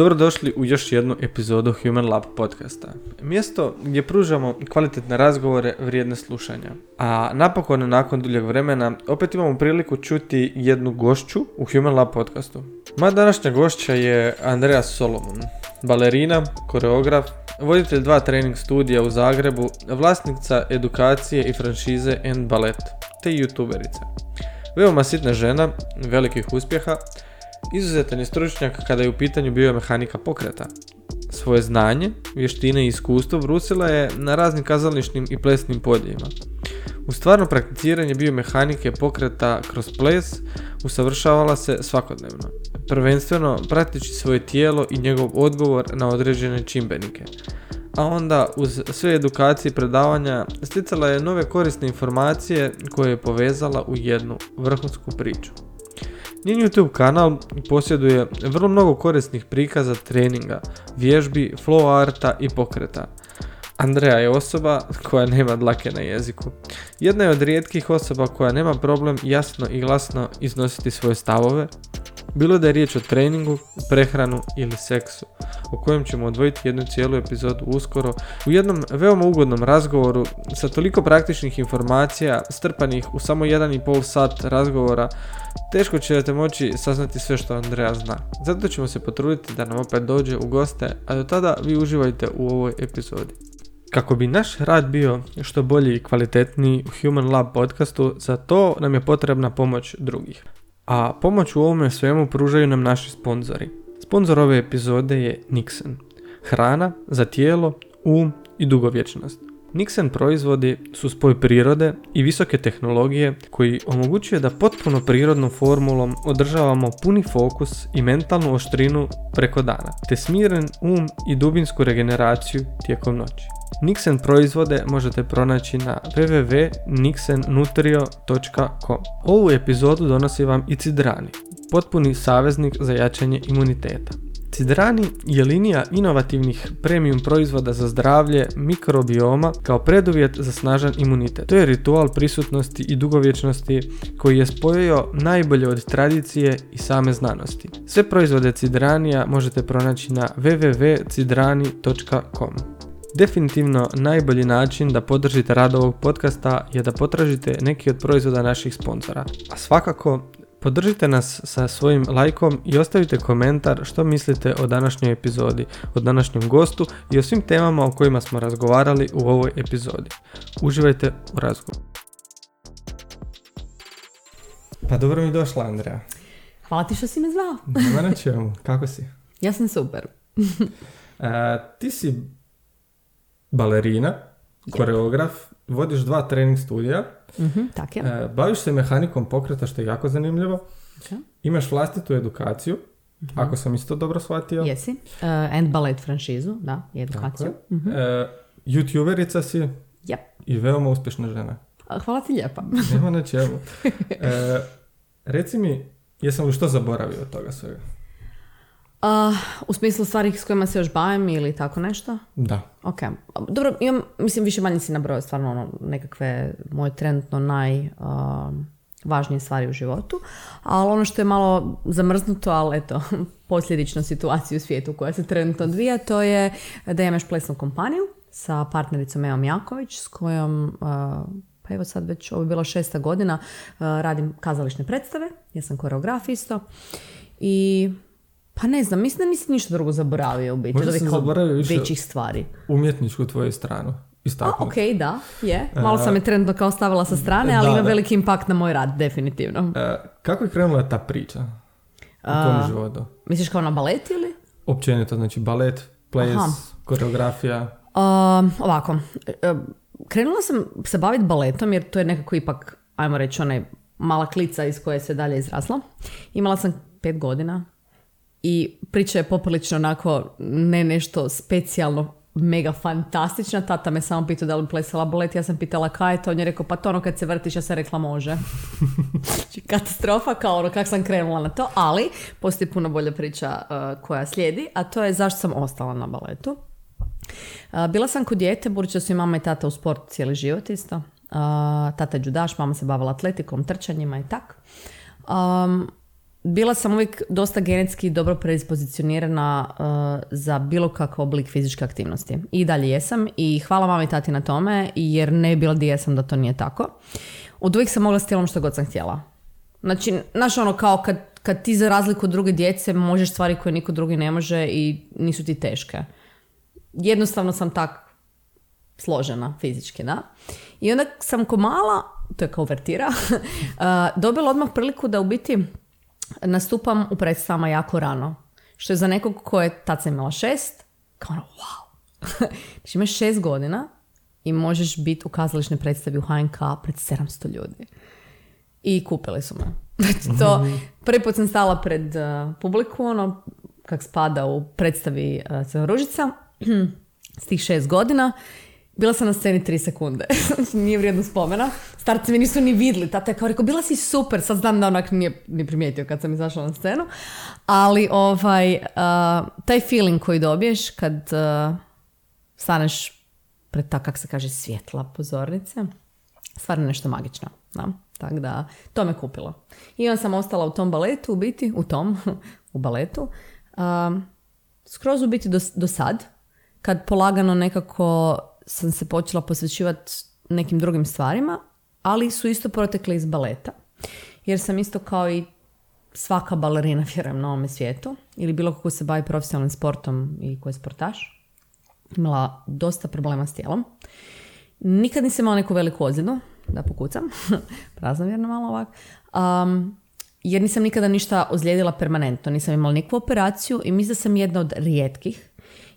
Dobrodošli u još jednu epizodu Human Lab podcasta. Mjesto gdje pružamo kvalitetne razgovore vrijedne slušanja. A napokon, nakon duljeg vremena, opet imamo priliku čuti jednu gošću u Human Lab podcastu. Moja današnja gošća je Andrea Solomon, balerina, koreograf, voditelj dva trening studija u Zagrebu, vlasnica edukacije i franšize N Ballet, te youtuberica. Veoma sitna žena, velikih uspjeha, Izuzetan je stručnjak kada je u pitanju biomehanika pokreta. Svoje znanje, vještine i iskustvo vrusila je na raznim kazališnim i plesnim podijima. U stvarno prakticiranje biomehanike pokreta kroz ples usavršavala se svakodnevno, prvenstveno pratići svoje tijelo i njegov odgovor na određene čimbenike. A onda uz sve edukacije i predavanja sticala je nove korisne informacije koje je povezala u jednu vrhunsku priču. Njen YouTube kanal posjeduje vrlo mnogo korisnih prikaza treninga, vježbi, flow arta i pokreta. Andreja je osoba koja nema dlake na jeziku. Jedna je od rijetkih osoba koja nema problem jasno i glasno iznositi svoje stavove, bilo da je riječ o treningu, prehranu ili seksu, o kojem ćemo odvojiti jednu cijelu epizodu uskoro, u jednom veoma ugodnom razgovoru sa toliko praktičnih informacija strpanih u samo jedan i pol sat razgovora, teško ćete moći saznati sve što Andreja zna. Zato ćemo se potruditi da nam opet dođe u goste, a do tada vi uživajte u ovoj epizodi. Kako bi naš rad bio što bolji i kvalitetniji u Human Lab podcastu, za to nam je potrebna pomoć drugih a pomoć u ovome svemu pružaju nam naši sponzori. Sponzor ove epizode je Nixon. Hrana za tijelo, um i dugovječnost. Nixon proizvodi su spoj prirode i visoke tehnologije koji omogućuje da potpuno prirodnom formulom održavamo puni fokus i mentalnu oštrinu preko dana, te smiren um i dubinsku regeneraciju tijekom noći. Nixon proizvode možete pronaći na www.nixennutrio.com. Ovu epizodu donosi vam i Cidrani, potpuni saveznik za jačanje imuniteta. Cidrani je linija inovativnih premium proizvoda za zdravlje mikrobioma kao preduvjet za snažan imunitet. To je ritual prisutnosti i dugovječnosti koji je spojio najbolje od tradicije i same znanosti. Sve proizvode Cidranija možete pronaći na www.cidrani.com. Definitivno najbolji način da podržite rad ovog podcasta je da potražite neki od proizvoda naših sponzora. A svakako podržite nas sa svojim lajkom i ostavite komentar što mislite o današnjoj epizodi, o današnjem gostu i o svim temama o kojima smo razgovarali u ovoj epizodi. Uživajte u razgovoru. Pa dobro mi došla Andreja. Hvala ti što si me zvao. Nema na čemu, kako si? Ja sam super. E, ti si balerina, koreograf, vodiš dva trening studija, Mhm, tak je. e, baviš se mehanikom pokreta što je jako zanimljivo, imaš vlastitu edukaciju, ako sam isto dobro shvatio. Jesi. Uh, and ballet franšizu, da, i edukaciju. Mhm. E, youtuberica si Jep. i veoma uspješna žena. Hvala ti lijepa. Nema na čemu. E, reci mi, jesam li što zaboravio od toga svega? Uh, u smislu stvari s kojima se još bavim ili tako nešto? Da. Ok. Dobro, imam, mislim, više manje si nabrojao stvarno ono, nekakve moje trenutno najvažnije stvari u životu. Ali ono što je malo zamrznuto, ali eto, posljedično situaciju u svijetu koja se trenutno odvija, to je da imaš plesnu kompaniju sa partnericom Evom Jaković s kojom uh, pa evo sad već, ovo je bila šesta godina, uh, radim kazališne predstave, ja sam koreograf isto i pa ne znam, mislim da nisi ništa drugo zaboravio u biti, Možda sam zaboravio više- većih stvari. Umjetničku tvoju stranu. A, Istaknuti. ok, da, je. Malo sam je trenutno kao stavila sa strane, ali Da, ima da. veliki impakt na moj rad, definitivno. E, kako je krenula ta priča u tom životu? Misliš kao na balet ili? Općenito, znači balet, ples, Aha. koreografija. Um, ovako, e, krenula sam se baviti baletom jer to je nekako ipak, ajmo reći, onaj mala klica iz koje se dalje izrasla. Imala sam pet godina i priča je poprilično onako ne nešto specijalno mega fantastična. Tata me samo pitao da li plesala balet, ja sam pitala kaj je to, on je rekao pa to ono kad se vrtiš, ja sam rekla može. Znači, katastrofa kao ono kak sam krenula na to, ali postoji puno bolja priča uh, koja slijedi, a to je zašto sam ostala na baletu. Uh, bila sam kod dijete, budući da su i mama i tata u sport cijeli život isto. Uh, tata je judaš, mama se bavila atletikom, trčanjima i tak. Um, bila sam uvijek dosta genetski dobro predispozicionirana uh, za bilo kakav oblik fizičke aktivnosti. I dalje jesam i hvala mami i tati na tome jer ne bi bila di jesam da to nije tako. Od uvijek sam mogla s tijelom što god sam htjela. Znači, znaš ono kao kad, kad ti za razliku od druge djece možeš stvari koje niko drugi ne može i nisu ti teške. Jednostavno sam tak složena fizički, da. I onda sam ko mala, to je kao vertira, uh, dobila odmah priliku da u biti nastupam u predstavama jako rano. Što je za nekog ko je, tad sam imala šest, kao ono, wow. znači imaš šest godina i možeš biti u kazališnoj predstavi u HNK pred 700 ljudi. I kupili su me. Znači to, prvi put sam stala pred uh, publiku, ono, kak spada u predstavi uh, Ružica, s tih šest godina bila sam na sceni tri sekunde. nije vrijedno spomena. Starci mi nisu ni vidli. Tata je kao rekao, bila si super. Sad znam da onak nije ni primijetio kad sam izašla na scenu. Ali ovaj, uh, taj feeling koji dobiješ kad uh, staneš pred ta, kak se kaže, svjetla pozornice, stvarno nešto magično. Da? Tako da, to me kupilo. I onda sam ostala u tom baletu, u biti, u tom, u baletu. Uh, skroz u biti do, do sad, kad polagano nekako sam se počela posvećivati nekim drugim stvarima, ali su isto protekle iz baleta. Jer sam isto kao i svaka balerina, vjerujem, na ovome svijetu, ili bilo kako se bavi profesionalnim sportom i koji je sportaš, imala dosta problema s tijelom. Nikad nisam imala neku veliku ozljedu, da pokucam, vjerno malo ovak, um, jer nisam nikada ništa ozlijedila permanentno, nisam imala nikakvu operaciju i mislim da sam jedna od rijetkih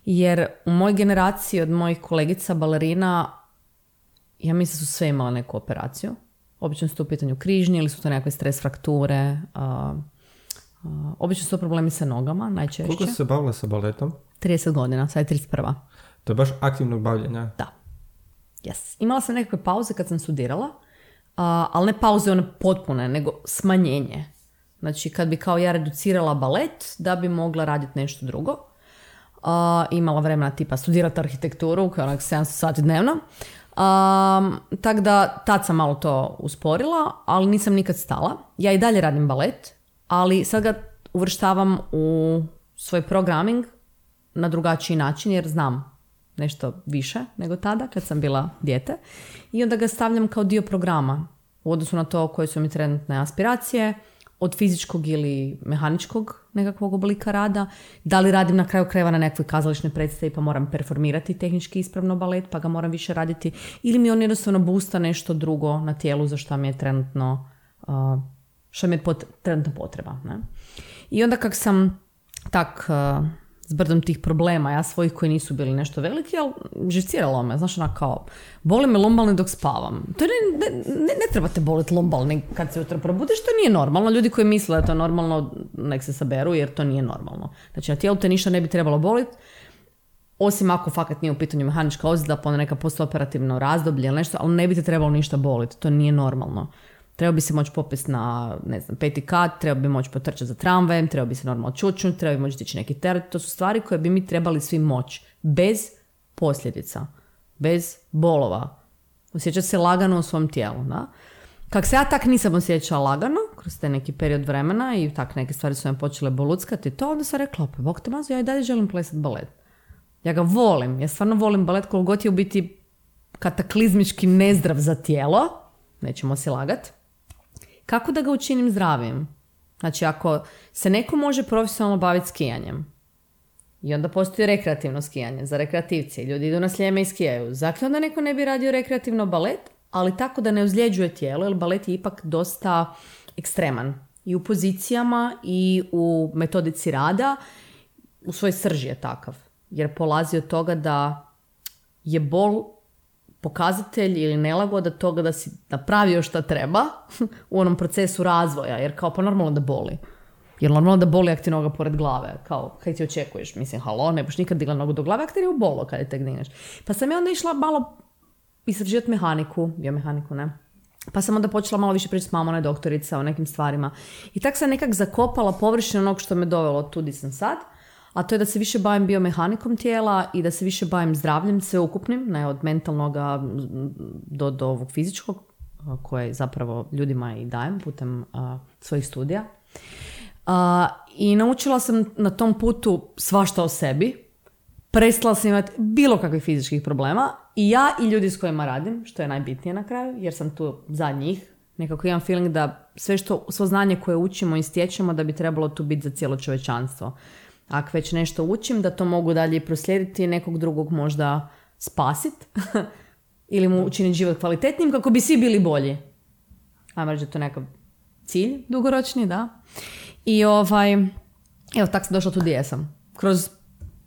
jer u mojoj generaciji od mojih kolegica balerina ja mislim su sve imale neku operaciju. Obično su to u pitanju križnje ili su to nekakve stres frakture. Uh, obično su to problemi sa nogama, najčešće. Koliko se bavila sa baletom? 30 godina, sad je 31. To je baš aktivnog bavljenja? Da. Yes. Imala sam nekakve pauze kad sam studirala, ali ne pauze one potpune, nego smanjenje. Znači kad bi kao ja reducirala balet da bi mogla raditi nešto drugo uh, imala vremena tipa studirati arhitekturu, kao onak 700 sati dnevno. Um, tako da tad sam malo to usporila, ali nisam nikad stala. Ja i dalje radim balet, ali sad ga uvrštavam u svoj programming na drugačiji način jer znam nešto više nego tada kad sam bila dijete i onda ga stavljam kao dio programa u odnosu na to koje su mi trenutne aspiracije, od fizičkog ili mehaničkog nekakvog oblika rada, da li radim na kraju krajeva na nekoj kazališnoj predstavi pa moram performirati tehnički ispravno balet pa ga moram više raditi ili mi on jednostavno busta nešto drugo na tijelu za što mi je trenutno uh, što mi je trenutno potreba. Ne? I onda kak sam tak uh, s brdom tih problema, ja svojih koji nisu bili nešto veliki, ali živciralo me, znaš, ona kao, boli me lombalni dok spavam. To ne, ne, ne, ne trebate boliti lombalni kad se jutro probudiš, to nije normalno. Ljudi koji misle da je to normalno, nek se saberu, jer to nije normalno. Znači, na tijelu te ništa ne bi trebalo boliti, osim ako fakat nije u pitanju mehanička ozljeda, pa neka postoperativno razdoblje ili nešto, ali ne bi te trebalo ništa boliti, to nije normalno. Treba bi se moći popest na, ne znam, peti kat, treba bi moći potrčati za tramvajem, treba bi se normalno čučnuti, treba bi moći dići neki teret. To su stvari koje bi mi trebali svi moći. Bez posljedica. Bez bolova. Osjećati se lagano u svom tijelu. Da? Kak se ja tak nisam osjećala lagano, kroz te neki period vremena i tak neke stvari su me počele boluckati, to onda sam rekla, pa bok te mazu, ja i dalje želim plesati balet. Ja ga volim, ja stvarno volim balet koliko god je u biti kataklizmički nezdrav za tijelo, nećemo se lagati, kako da ga učinim zdravim? Znači, ako se neko može profesionalno baviti skijanjem, i onda postoji rekreativno skijanje za rekreativci, ljudi idu na sljeme i skijaju. Zakaj onda neko ne bi radio rekreativno balet, ali tako da ne ozljeđuje tijelo, jer balet je ipak dosta ekstreman. I u pozicijama i u metodici rada, u svoj srži je takav. Jer polazi od toga da je bol pokazatelj ili nelagoda toga da si napravio šta treba u onom procesu razvoja, jer kao pa normalno da boli. Jer normalno da boli ako ti noga pored glave, kao kaj ti očekuješ, mislim, halo, ne boš nikad digla nogu do glave, ako ti je u bolo kada te digneš. Pa sam ja onda išla malo istraživati mehaniku, biomehaniku, ne. Pa sam onda počela malo više pričati s mamom, doktorica o nekim stvarima. I tak sam nekak zakopala površinu onog što me dovelo tu sam sad a to je da se više bavim biomehanikom tijela i da se više bavim zdravljem sveukupnim, ne od mentalnog do, do ovog fizičkog, koje zapravo ljudima i dajem putem svojih studija. A, I naučila sam na tom putu svašta o sebi. Prestala sam imati bilo kakvih fizičkih problema. I ja i ljudi s kojima radim, što je najbitnije na kraju, jer sam tu za njih. Nekako imam feeling da sve što, svo znanje koje učimo i stječemo da bi trebalo tu biti za cijelo čovečanstvo. Ako već nešto učim, da to mogu dalje proslijediti i nekog drugog možda spasit ili mu učiniti život kvalitetnim kako bi svi bili bolji. Ajmo reći da je to nekakav cilj dugoročni, da. I ovaj, evo, tak sam došla tu gdje sam. Kroz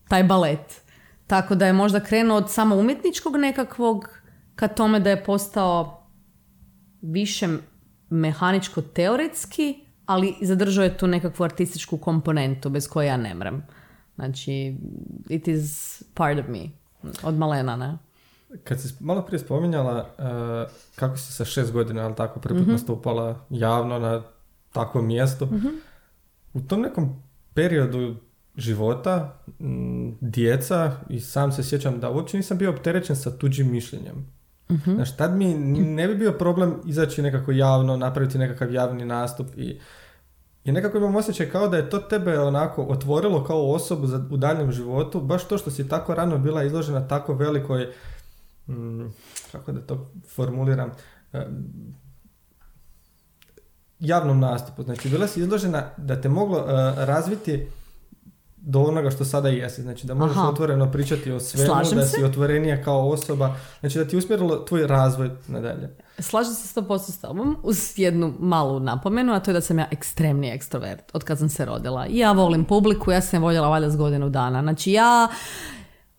taj balet. Tako da je možda krenuo od samo umjetničkog nekakvog ka tome da je postao više mehaničko-teoretski, ali zadržao je tu nekakvu artističku komponentu bez koje ja ne mrem. Znači, it is part of me. Od malena, ne? Kad si malo prije spominjala uh, kako si sa šest godina, ali tako, prvi mhm. nastupala javno na takvom mjestu, mhm. u tom nekom periodu života, djeca, i sam se sjećam da uopće nisam bio opterećen sa tuđim mišljenjem. Uh-huh. Znaš, tad mi ne bi bio problem izaći nekako javno, napraviti nekakav javni nastup i, i nekako imam osjećaj kao da je to tebe onako otvorilo kao osobu za, u daljem životu, baš to što si tako rano bila izložena tako velikoj Mm, kako da to formuliram, javnom nastupu. Znači, bila si izložena da te moglo uh, razviti do onoga što sada jesi. Znači, da možeš Aha. otvoreno pričati o svemu, da si otvorenija kao osoba. Znači, da ti usmjerilo tvoj razvoj nadalje. Slažem se 100% s tobom uz jednu malu napomenu, a to je da sam ja ekstremni ekstrovert od kad sam se rodila. Ja volim publiku, ja sam voljela valjda s godinu dana. Znači, ja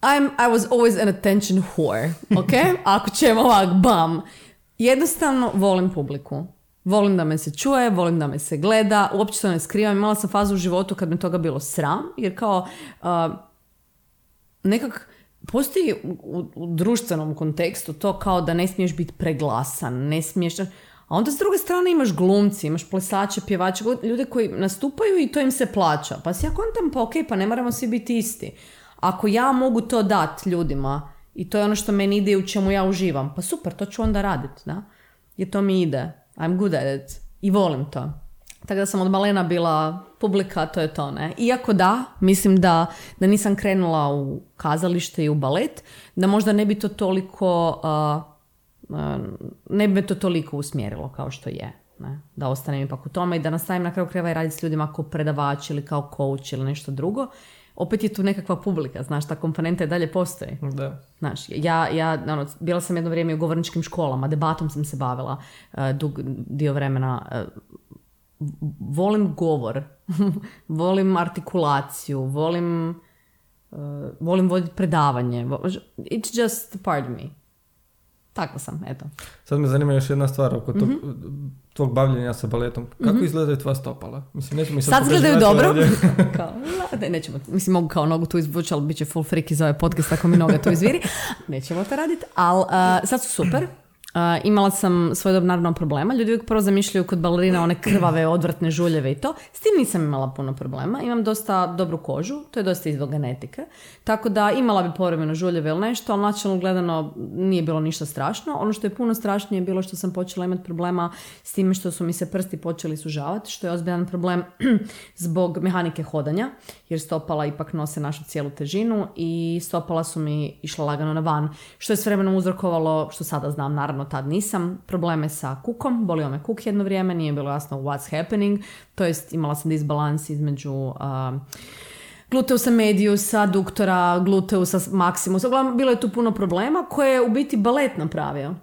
I'm, I was always an attention whore, ok? Ako ćemo ovak, bam. Jednostavno volim publiku. Volim da me se čuje, volim da me se gleda, uopće to ne skrivam. Imala sam fazu u životu kad me toga bilo sram, jer kao uh, nekak postoji u, u, društvenom kontekstu to kao da ne smiješ biti preglasan, ne smiješ... A onda s druge strane imaš glumci, imaš plesače, pjevače, ljude koji nastupaju i to im se plaća. Pa si ja kontam, pa ok, pa ne moramo svi biti isti. Ako ja mogu to dati ljudima i to je ono što meni ide i u čemu ja uživam, pa super, to ću onda raditi, da? Jer to mi ide. I'm good at it. I volim to. Tako da sam od malena bila publika, to je to, ne? Iako da, mislim da, da nisam krenula u kazalište i u balet, da možda ne bi to toliko, ne bi me to toliko usmjerilo kao što je. Ne? Da ostanem ipak u tome i da nastavim na kraju kreva i raditi s ljudima kao predavač ili kao coach ili nešto drugo opet je tu nekakva publika, znaš, ta komponenta je dalje postoji. Da. Znaš, ja, ja ono, bila sam jedno vrijeme u govorničkim školama, debatom sam se bavila uh, dug dio vremena. Uh, volim govor, volim artikulaciju, volim, uh, volim voditi predavanje. It's just part of me. Tako sam, eto. Sad me zanima još jedna stvar oko tog, mm tvog bavljenja sa baletom. Kako mm-hmm. izgledaju tvoja stopala? Mislim, nećemo sad, sad izgledaju dobro. kao, ne, nećemo, mislim, mogu kao nogu tu izvući, ali bit će full freak iz ove podcast ako mi noga tu izviri. Nećemo to raditi, ali uh, sad su super imala sam svoje naravno problema. Ljudi uvijek prvo zamišljaju kod balerina one krvave, odvratne žuljeve i to. S tim nisam imala puno problema. Imam dosta dobru kožu, to je dosta izvog genetike. Tako da imala bi povremeno žuljeve ili nešto, ali načelno gledano nije bilo ništa strašno. Ono što je puno strašnije je bilo što sam počela imati problema s time što su mi se prsti počeli sužavati, što je ozbiljan problem zbog mehanike hodanja, jer stopala ipak nose našu cijelu težinu i stopala su mi išla lagano na van, što je s vremenom uzrokovalo, što sada znam, naravno tad nisam, probleme sa kukom, bolio me kuk jedno vrijeme, nije bilo jasno what's happening, to jest imala sam disbalans između uh, gluteusa mediusa, duktora, gluteusa maximusa, uglavnom bilo je tu puno problema koje je u biti balet napravio.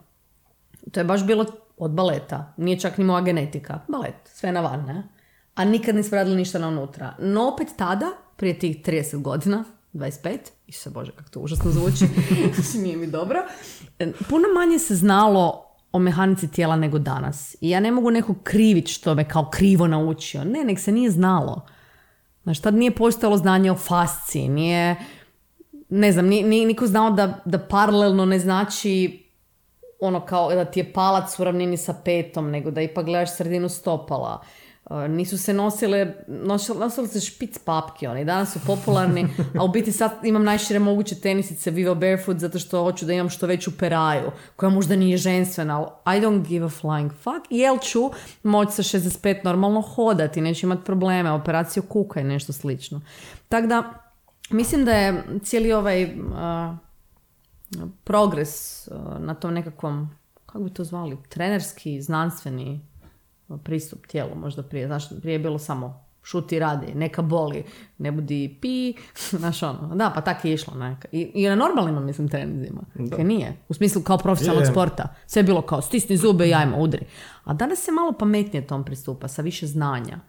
To je baš bilo od baleta, nije čak ni moja genetika, balet, sve na van, ne? A nikad nismo radili ništa na unutra. No opet tada, prije tih 30 godina, 25, se bože kako to užasno zvuči, znači nije mi dobro. Puno manje se znalo o mehanici tijela nego danas. I ja ne mogu neko kriviti što me kao krivo naučio. Ne, nek se nije znalo. Znači, tad nije postojalo znanje o fasciji, nije, ne znam, nije, nije niko znao da, da paralelno ne znači ono kao da ti je palac u ravnini sa petom, nego da ipak gledaš sredinu stopala. Uh, nisu se nosile, nosile, nosile se špic papke, oni danas su popularni, a u biti sad imam najšire moguće tenisice Vivo Barefoot zato što hoću da imam što veću peraju, koja možda nije ženstvena, ali I don't give a flying fuck, jel ću moći sa 65 normalno hodati, neću imati probleme, operaciju kuka i nešto slično. Tako da, mislim da je cijeli ovaj uh, progres uh, na tom nekakvom, kako bi to zvali, trenerski, znanstveni pristup tijelu možda prije. Znaš, prije je bilo samo šuti radi, neka boli, ne budi pi, znaš ono, da, pa tako je išlo neka. I, i na normalnim, mislim, trenizima. Da. nije. U smislu kao profesionalnog sporta. Sve je bilo kao stisni zube i ajmo, udri. A danas se malo pametnije tom pristupa, sa više znanja.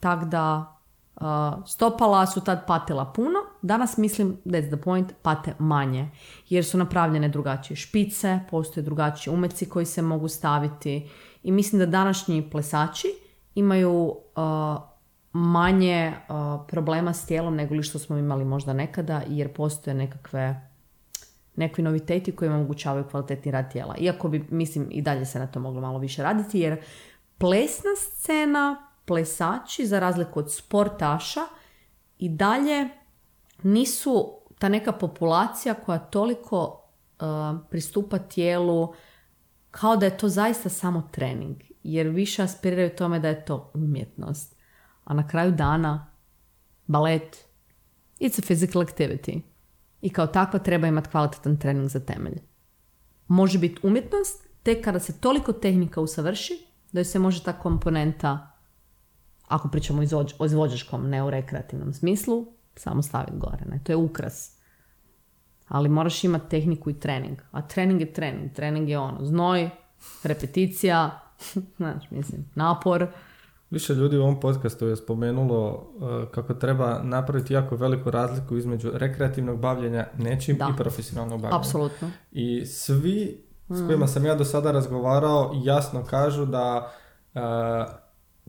Tako da, Uh, stopala su tad patila puno, danas mislim, that's the point, pate manje. Jer su napravljene drugačije špice, postoje drugačiji umeci koji se mogu staviti i mislim da današnji plesači imaju uh, manje uh, problema s tijelom nego li što smo imali možda nekada jer postoje nekakve nekakvi noviteti koji omogućavaju kvalitetni rad tijela. Iako bi, mislim, i dalje se na to moglo malo više raditi jer plesna scena, plesači, za razliku od sportaša, i dalje nisu ta neka populacija koja toliko uh, pristupa tijelu kao da je to zaista samo trening, jer više aspiriraju tome da je to umjetnost. A na kraju dana, balet, it's a physical activity. I kao takva treba imati kvalitetan trening za temelj. Može biti umjetnost tek kada se toliko tehnika usavrši da se može ta komponenta, ako pričamo o izvođačkom, ne u rekreativnom smislu, samo staviti gore. Ne? To je ukras ali moraš imati tehniku i trening. A trening je trening. Trening je ono, znoj, repeticija, znaš, mislim, napor. Više ljudi u ovom podcastu je spomenulo uh, kako treba napraviti jako veliku razliku između rekreativnog bavljenja nečim i profesionalnog bavljenja. Apsolutno. I svi s mm. kojima sam ja do sada razgovarao jasno kažu da uh,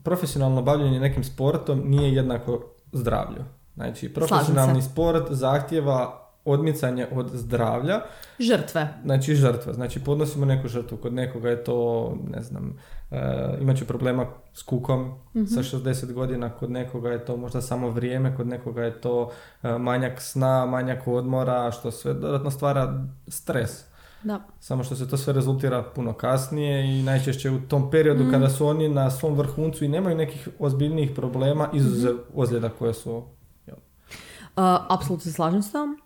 profesionalno bavljenje nekim sportom nije jednako zdravlju. Znači, profesionalni sport zahtjeva odmicanje od zdravlja. Žrtve. Znači žrtva. Znači podnosimo neku žrtvu. Kod nekoga je to, ne znam, e, imat ću problema s kukom mm sa 60 godina, kod nekoga je to možda samo vrijeme, kod nekoga je to e, manjak sna, manjak odmora, što sve dodatno stvara stres. Da. Samo što se to sve rezultira puno kasnije i najčešće u tom periodu mhm. kada su oni na svom vrhuncu i nemaju nekih ozbiljnijih problema, izuzev mm ozljeda koje su... Uh, apsolutno se slažem s tom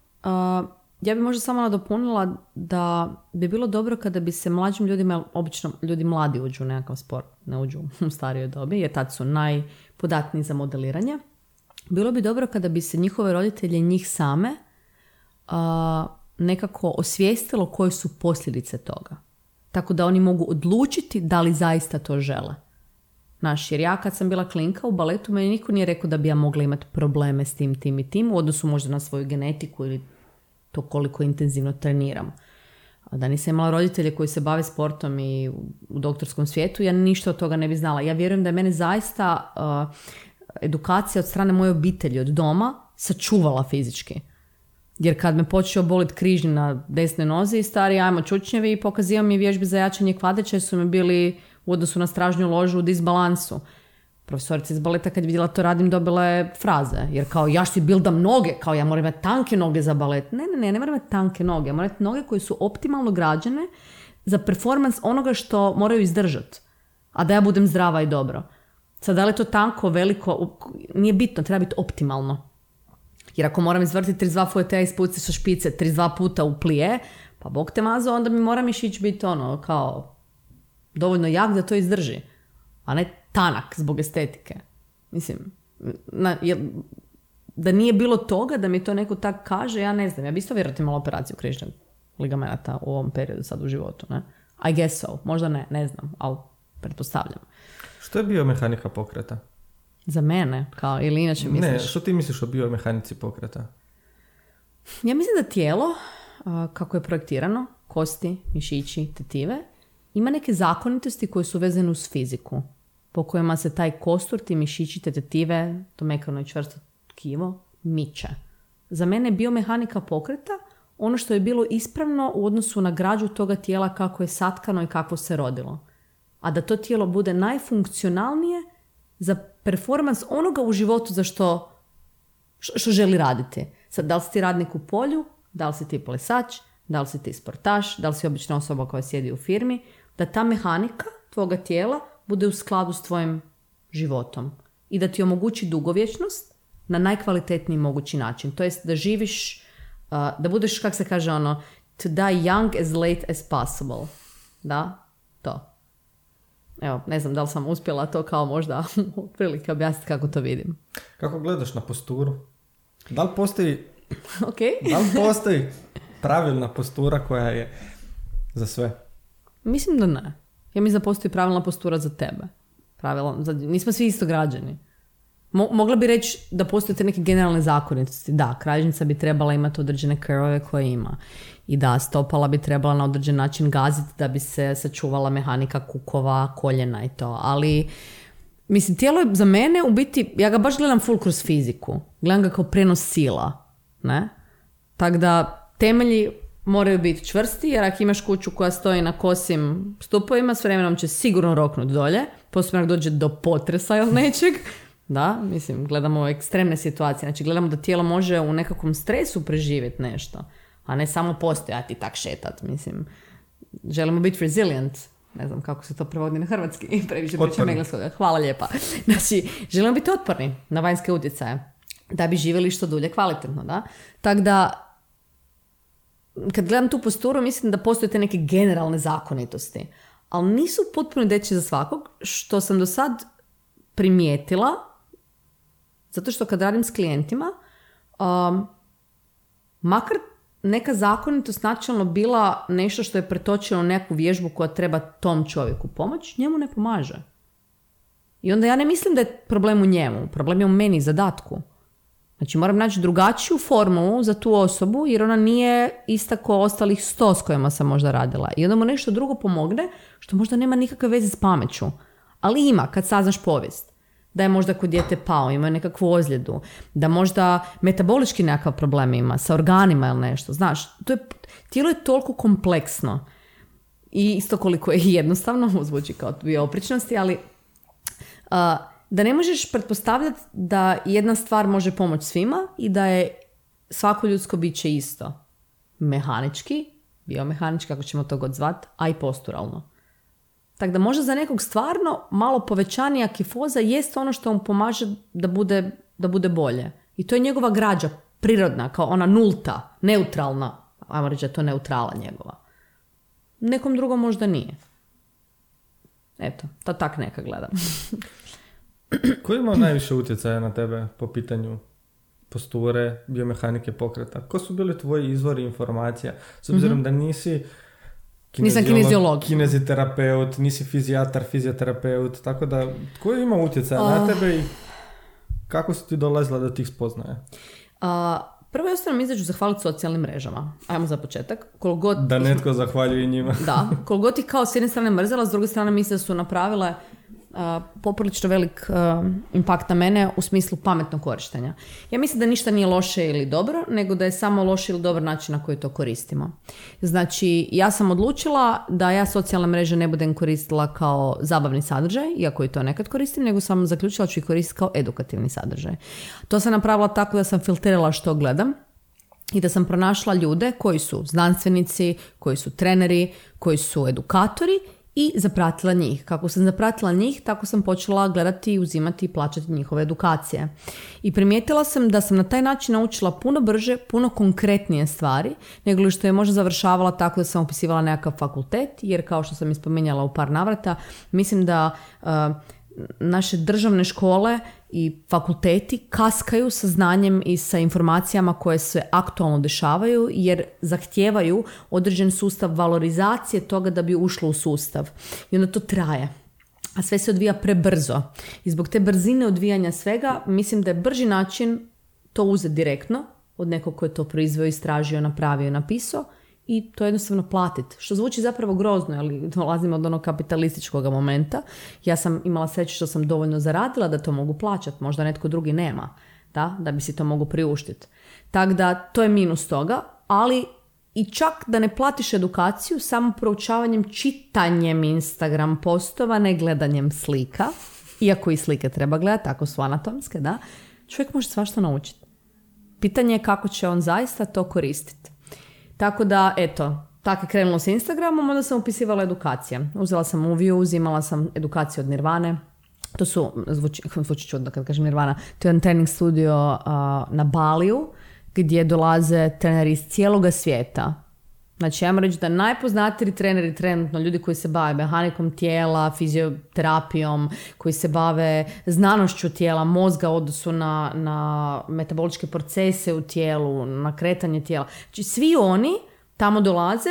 ja bi možda samo nadopunila da bi bilo dobro kada bi se mlađim ljudima, obično ljudi mladi uđu u nekakav sport, ne uđu u starijoj dobi, jer tad su najpodatniji za modeliranje. Bilo bi dobro kada bi se njihove roditelje njih same nekako osvijestilo koje su posljedice toga. Tako da oni mogu odlučiti da li zaista to žele. Znaš, jer ja kad sam bila klinka u baletu, meni niko nije rekao da bi ja mogla imati probleme s tim, tim i tim, u odnosu možda na svoju genetiku ili to koliko intenzivno treniram. Da nisam imala roditelje koji se bave sportom i u doktorskom svijetu, ja ništa od toga ne bi znala. Ja vjerujem da je mene zaista uh, edukacija od strane moje obitelji, od doma, sačuvala fizički. Jer kad me počeo boliti križni na desnoj nozi stari ajmo čučnjevi i pokazivao mi vježbi za jačanje kvadeća su mi bili u odnosu na stražnju ložu u disbalansu. Profesorica iz baleta kad je vidjela to radim dobila je fraze. Jer kao ja si bildam noge, kao ja moram imati tanke noge za balet. Ne, ne, ne, ne moram imati tanke noge. Ja moram imati noge koje su optimalno građene za performans onoga što moraju izdržati. A da ja budem zdrava i dobro. Sad, da li je to tanko, veliko, nije bitno, treba biti optimalno. Jer ako moram izvrtiti 32 fuetea i spuci sa špice 32 puta u plije, pa bog te mazo, onda mi mora mišić biti ono, kao dovoljno jak da to izdrži. A ne tanak zbog estetike. Mislim, na, da nije bilo toga, da mi to neko tak kaže, ja ne znam. Ja bi isto vjerojatno imala operaciju križnog ligamenata u ovom periodu sad u životu. Ne? I guess so. Možda ne, ne znam, ali pretpostavljam. Što je biomehanika pokreta? Za mene, kao ili inače misliš? Ne, što ti misliš o biomehanici pokreta? Ja mislim da tijelo, kako je projektirano, kosti, mišići, tetive, ima neke zakonitosti koje su vezane uz fiziku po kojima se taj kostur, ti mišići, te tetive, to mekano i čvrsto tkivo, miče. Za mene je biomehanika pokreta ono što je bilo ispravno u odnosu na građu toga tijela kako je satkano i kako se rodilo. A da to tijelo bude najfunkcionalnije za performans onoga u životu za što, što želi raditi. Sad, da li si ti radnik u polju, da li si ti plesač, da li si ti sportaš, da li si obična osoba koja sjedi u firmi, da ta mehanika tvoga tijela bude u skladu s tvojim životom i da ti omogući dugovječnost na najkvalitetniji mogući način. To jest da živiš, uh, da budeš, kak se kaže ono, to die young as late as possible. Da, to. Evo, ne znam da li sam uspjela to kao možda otprilike objasniti kako to vidim. Kako gledaš na posturu? Da li postoji, ok? da li postoji pravilna postura koja je za sve? Mislim da ne. Ja mislim da postoji pravilna postura za tebe. Pravila, za, nismo svi isto građani. Mo, mogla bi reći da postoje te neke generalne zakonitosti. Da, kralježnica bi trebala imati određene curve koje ima. I da, stopala bi trebala na određen način gaziti da bi se sačuvala mehanika kukova, koljena i to. Ali, mislim, tijelo je za mene u biti, ja ga baš gledam full kroz fiziku. Gledam ga kao prenos sila. Ne? Tako da, temelji moraju biti čvrsti, jer ako imaš kuću koja stoji na kosim stupovima, s vremenom će sigurno roknut dolje, posebno ako dođe do potresa ili nečeg. Da, mislim, gledamo ekstremne situacije. Znači, gledamo da tijelo može u nekakvom stresu preživjeti nešto, a ne samo postojati i tak šetat. Mislim, želimo biti resilient. Ne znam kako se to prevodi na hrvatski. Previše pričam Otporni. engleskog. Hvala lijepa. Znači, želimo biti otporni na vanjske utjecaje da bi živjeli što dulje kvalitetno, da? Tako da, kad gledam tu posturu, mislim da postoje te neke generalne zakonitosti. Ali nisu potpuno ideće za svakog, što sam do sad primijetila, zato što kad radim s klijentima, um, makar neka zakonitost načelno bila nešto što je pretočeno u neku vježbu koja treba tom čovjeku pomoć, njemu ne pomaže. I onda ja ne mislim da je problem u njemu, problem je u meni, zadatku. Znači moram naći drugačiju formulu za tu osobu jer ona nije ista ko ostalih sto s kojima sam možda radila. I onda mu nešto drugo pomogne što možda nema nikakve veze s pameću. Ali ima kad saznaš povijest. Da je možda kod dijete pao, ima nekakvu ozljedu. Da možda metabolički nekakav problem ima, sa organima ili nešto. Znaš, to je, tijelo je toliko kompleksno. I isto koliko je jednostavno, zvuči kao dvije opričnosti, ali a, da ne možeš pretpostavljati da jedna stvar može pomoći svima i da je svako ljudsko biće isto. Mehanički, biomehanički, kako ćemo to god zvat, a i posturalno. Tako da možda za nekog stvarno malo povećanija kifoza jest ono što mu pomaže da bude, da bude bolje. I to je njegova građa, prirodna, kao ona nulta, neutralna. Ajmo reći da je to neutrala njegova. Nekom drugom možda nije. Eto, to tak neka gledam. Ko ima najviše utjecaja na tebe po pitanju posture, biomehanike pokreta? Ko su bili tvoji izvori informacija? S obzirom da nisi Nisam kineziolog. kineziterapeut, nisi fizijatar, fizioterapeut, tako da ko ima utjecaja na Ah. tebe i kako si ti dolazila do tih spoznaja? A, prvo i osnovno izađu zahvaliti socijalnim mrežama. Ajmo za početak. Koliko god Da netko zahvaljuje njima. Da, koliko god ih kao s jedne strane mrzela, s druge strane mislim da su napravile poprilično velik a, impakt na mene u smislu pametnog korištenja. Ja mislim da ništa nije loše ili dobro, nego da je samo loš ili dobar način na koji to koristimo. Znači, ja sam odlučila da ja socijalne mreže ne budem koristila kao zabavni sadržaj, iako i to nekad koristim, nego sam zaključila ću ih koristiti kao edukativni sadržaj. To sam napravila tako da sam filtrirala što gledam, i da sam pronašla ljude koji su znanstvenici, koji su treneri, koji su edukatori i zapratila njih. Kako sam zapratila njih, tako sam počela gledati, uzimati i plaćati njihove edukacije. I primijetila sam da sam na taj način naučila puno brže, puno konkretnije stvari, nego li što je možda završavala tako da sam upisivala nekakav fakultet, jer kao što sam ispominjala u par navrata, mislim da uh, naše državne škole i fakulteti kaskaju sa znanjem i sa informacijama koje se aktualno dešavaju jer zahtijevaju određen sustav valorizacije toga da bi ušlo u sustav. I onda to traje. A sve se odvija prebrzo. I zbog te brzine odvijanja svega mislim da je brži način to uzeti direktno od nekog ko je to proizveo, istražio, napravio napisao i to jednostavno platiti. Što zvuči zapravo grozno, ali dolazimo od onog kapitalističkog momenta. Ja sam imala sreću što sam dovoljno zaradila da to mogu plaćati, možda netko drugi nema, da, da bi si to mogu priuštiti. Tako da to je minus toga, ali i čak da ne platiš edukaciju samo proučavanjem, čitanjem Instagram postova, ne gledanjem slika, iako i slike treba gledati, ako su anatomske, da, čovjek može svašta naučiti. Pitanje je kako će on zaista to koristiti. Tako da, eto, tako je krenulo s Instagramom, onda sam upisivala edukacije. Uzela sam uviju, uzimala sam edukaciju od Nirvane, to su, zvuči, zvuči čudno kad kažem Nirvana, to je jedan trening studio na Baliju, gdje dolaze treneri iz cijeloga svijeta. Znači, ja reći da najpoznatiji treneri trenutno, ljudi koji se bave mehanikom tijela, fizioterapijom, koji se bave znanošću tijela, mozga u odnosu na, na metaboličke procese u tijelu, na kretanje tijela. Znači, svi oni tamo dolaze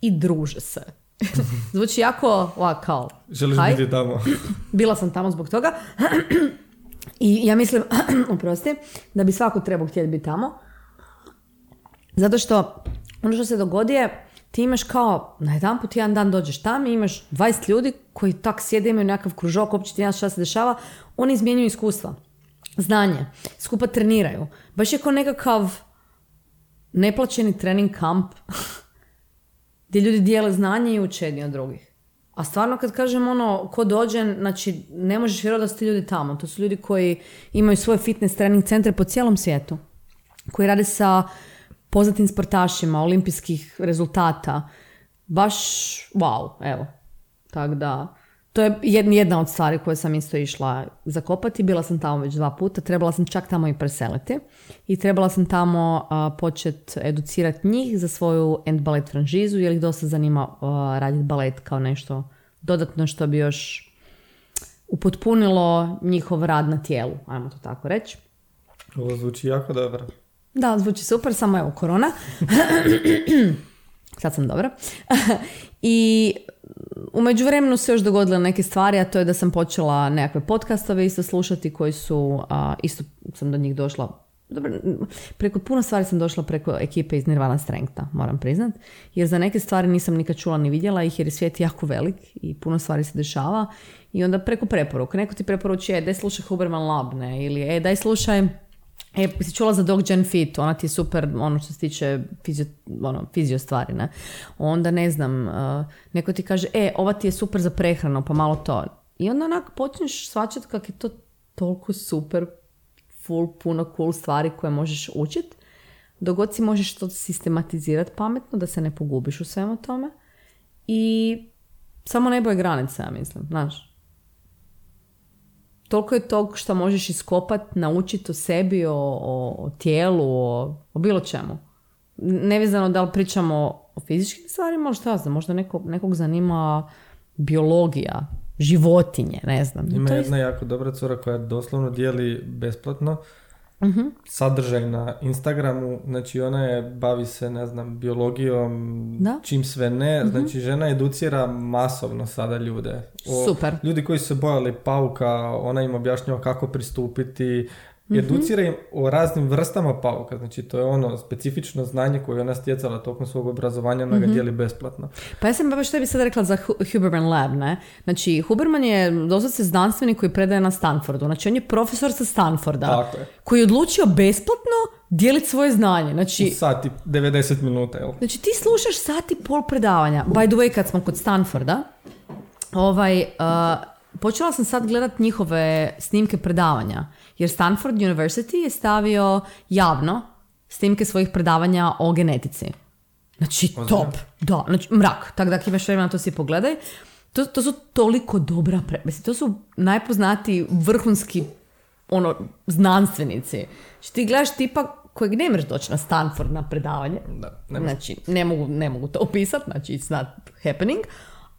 i druže se. Zvuči jako ovako kao... Želiš biti tamo? Bila sam tamo zbog toga. I ja mislim, oprosti, da bi svako trebao htjeti biti tamo. Zato što ono što se dogodi je, ti imaš kao, na jedan put jedan dan dođeš tamo i imaš 20 ljudi koji tak sjede, imaju nekakav kružok, uopće ti šta se dešava, oni izmjenjuju iskustva, znanje, skupa treniraju. Baš je kao nekakav neplaćeni trening kamp gdje ljudi dijele znanje i uče jedni od drugih. A stvarno kad kažem ono, ko dođe, znači ne možeš vjerovati da su ti ljudi tamo. To su ljudi koji imaju svoje fitness trening centre po cijelom svijetu. Koji rade sa poznatim sportašima, olimpijskih rezultata. Baš wow, evo. Tako da, to je jedna od stvari koje sam isto išla zakopati. Bila sam tamo već dva puta, trebala sam čak tamo i preseliti. I trebala sam tamo početi educirati njih za svoju end balet franžizu, jer ih dosta zanima raditi balet kao nešto dodatno što bi još upotpunilo njihov rad na tijelu, ajmo to tako reći. Ovo zvuči jako dobro. Da, zvuči super, samo evo korona. Sad sam dobra. I u međuvremenu se još dogodile neke stvari, a to je da sam počela nekakve podcastove isto slušati koji su, a, isto sam do njih došla dobro, preko puno stvari sam došla preko ekipe iz Nirvana Strengtha, moram priznat. Jer za neke stvari nisam nikad čula ni vidjela ih jer je svijet jako velik i puno stvari se dešava. I onda preko preporuka. Neko ti preporučuje, e, daj slušaj Huberman Lab, ne? Ili, e, daj slušaj E, si čula za Dog Gen Fit, ona ti je super, ono što se tiče fizio, ono, fizio stvari, ne? Onda, ne znam, uh, neko ti kaže, e, ova ti je super za prehranu, pa malo to. I onda onak počneš svačati kak je to toliko super, full, puno cool stvari koje možeš učiti. Dogod si možeš to sistematizirati pametno, da se ne pogubiš u svemu tome. I samo nebo je granica, ja mislim, znaš toliko je tog što možeš iskopat, naučiti o sebi, o, o, tijelu, o, o, bilo čemu. Nevezano da li pričamo o fizičkim stvarima, šta znam, možda neko, nekog zanima biologija, životinje, ne znam. Ima jedna jako dobra cura koja doslovno dijeli besplatno uh sadržaj na Instagramu, znači ona je, bavi se, ne znam, biologijom, da? čim sve ne, uh znači žena educira masovno sada ljude. O, Super. Ljudi koji su se bojali pauka, ona im objašnjava kako pristupiti, mm Educira im o raznim vrstama pauka, znači to je ono specifično znanje koje je ona stjecala tokom svog obrazovanja, ona ga mm dijeli besplatno. Pa ja sam baš što bi sad rekla za Huberman Lab, ne? Znači Huberman je doslovce znanstvenik koji predaje na Stanfordu, znači on je profesor sa Stanforda, Tako je. koji je odlučio besplatno dijeliti svoje znanje. Znači, U sati, 90 minuta, jel? Znači ti slušaš sati pol predavanja. By the way, kad smo kod Stanforda, ovaj, uh, počela sam sad gledat njihove snimke predavanja. Jer Stanford University je stavio javno snimke svojih predavanja o genetici. Znači, top. Da, znači, mrak. Tako da ako imaš vremena to si pogledaj. To, to su toliko dobra pre... Mislim, to su najpoznatiji vrhunski ono, znanstvenici. Znači, ti gledaš tipa kojeg ne možeš doći na Stanford na predavanje. Da, ne znači, ne mogu, ne mogu to opisati, znači it's not happening.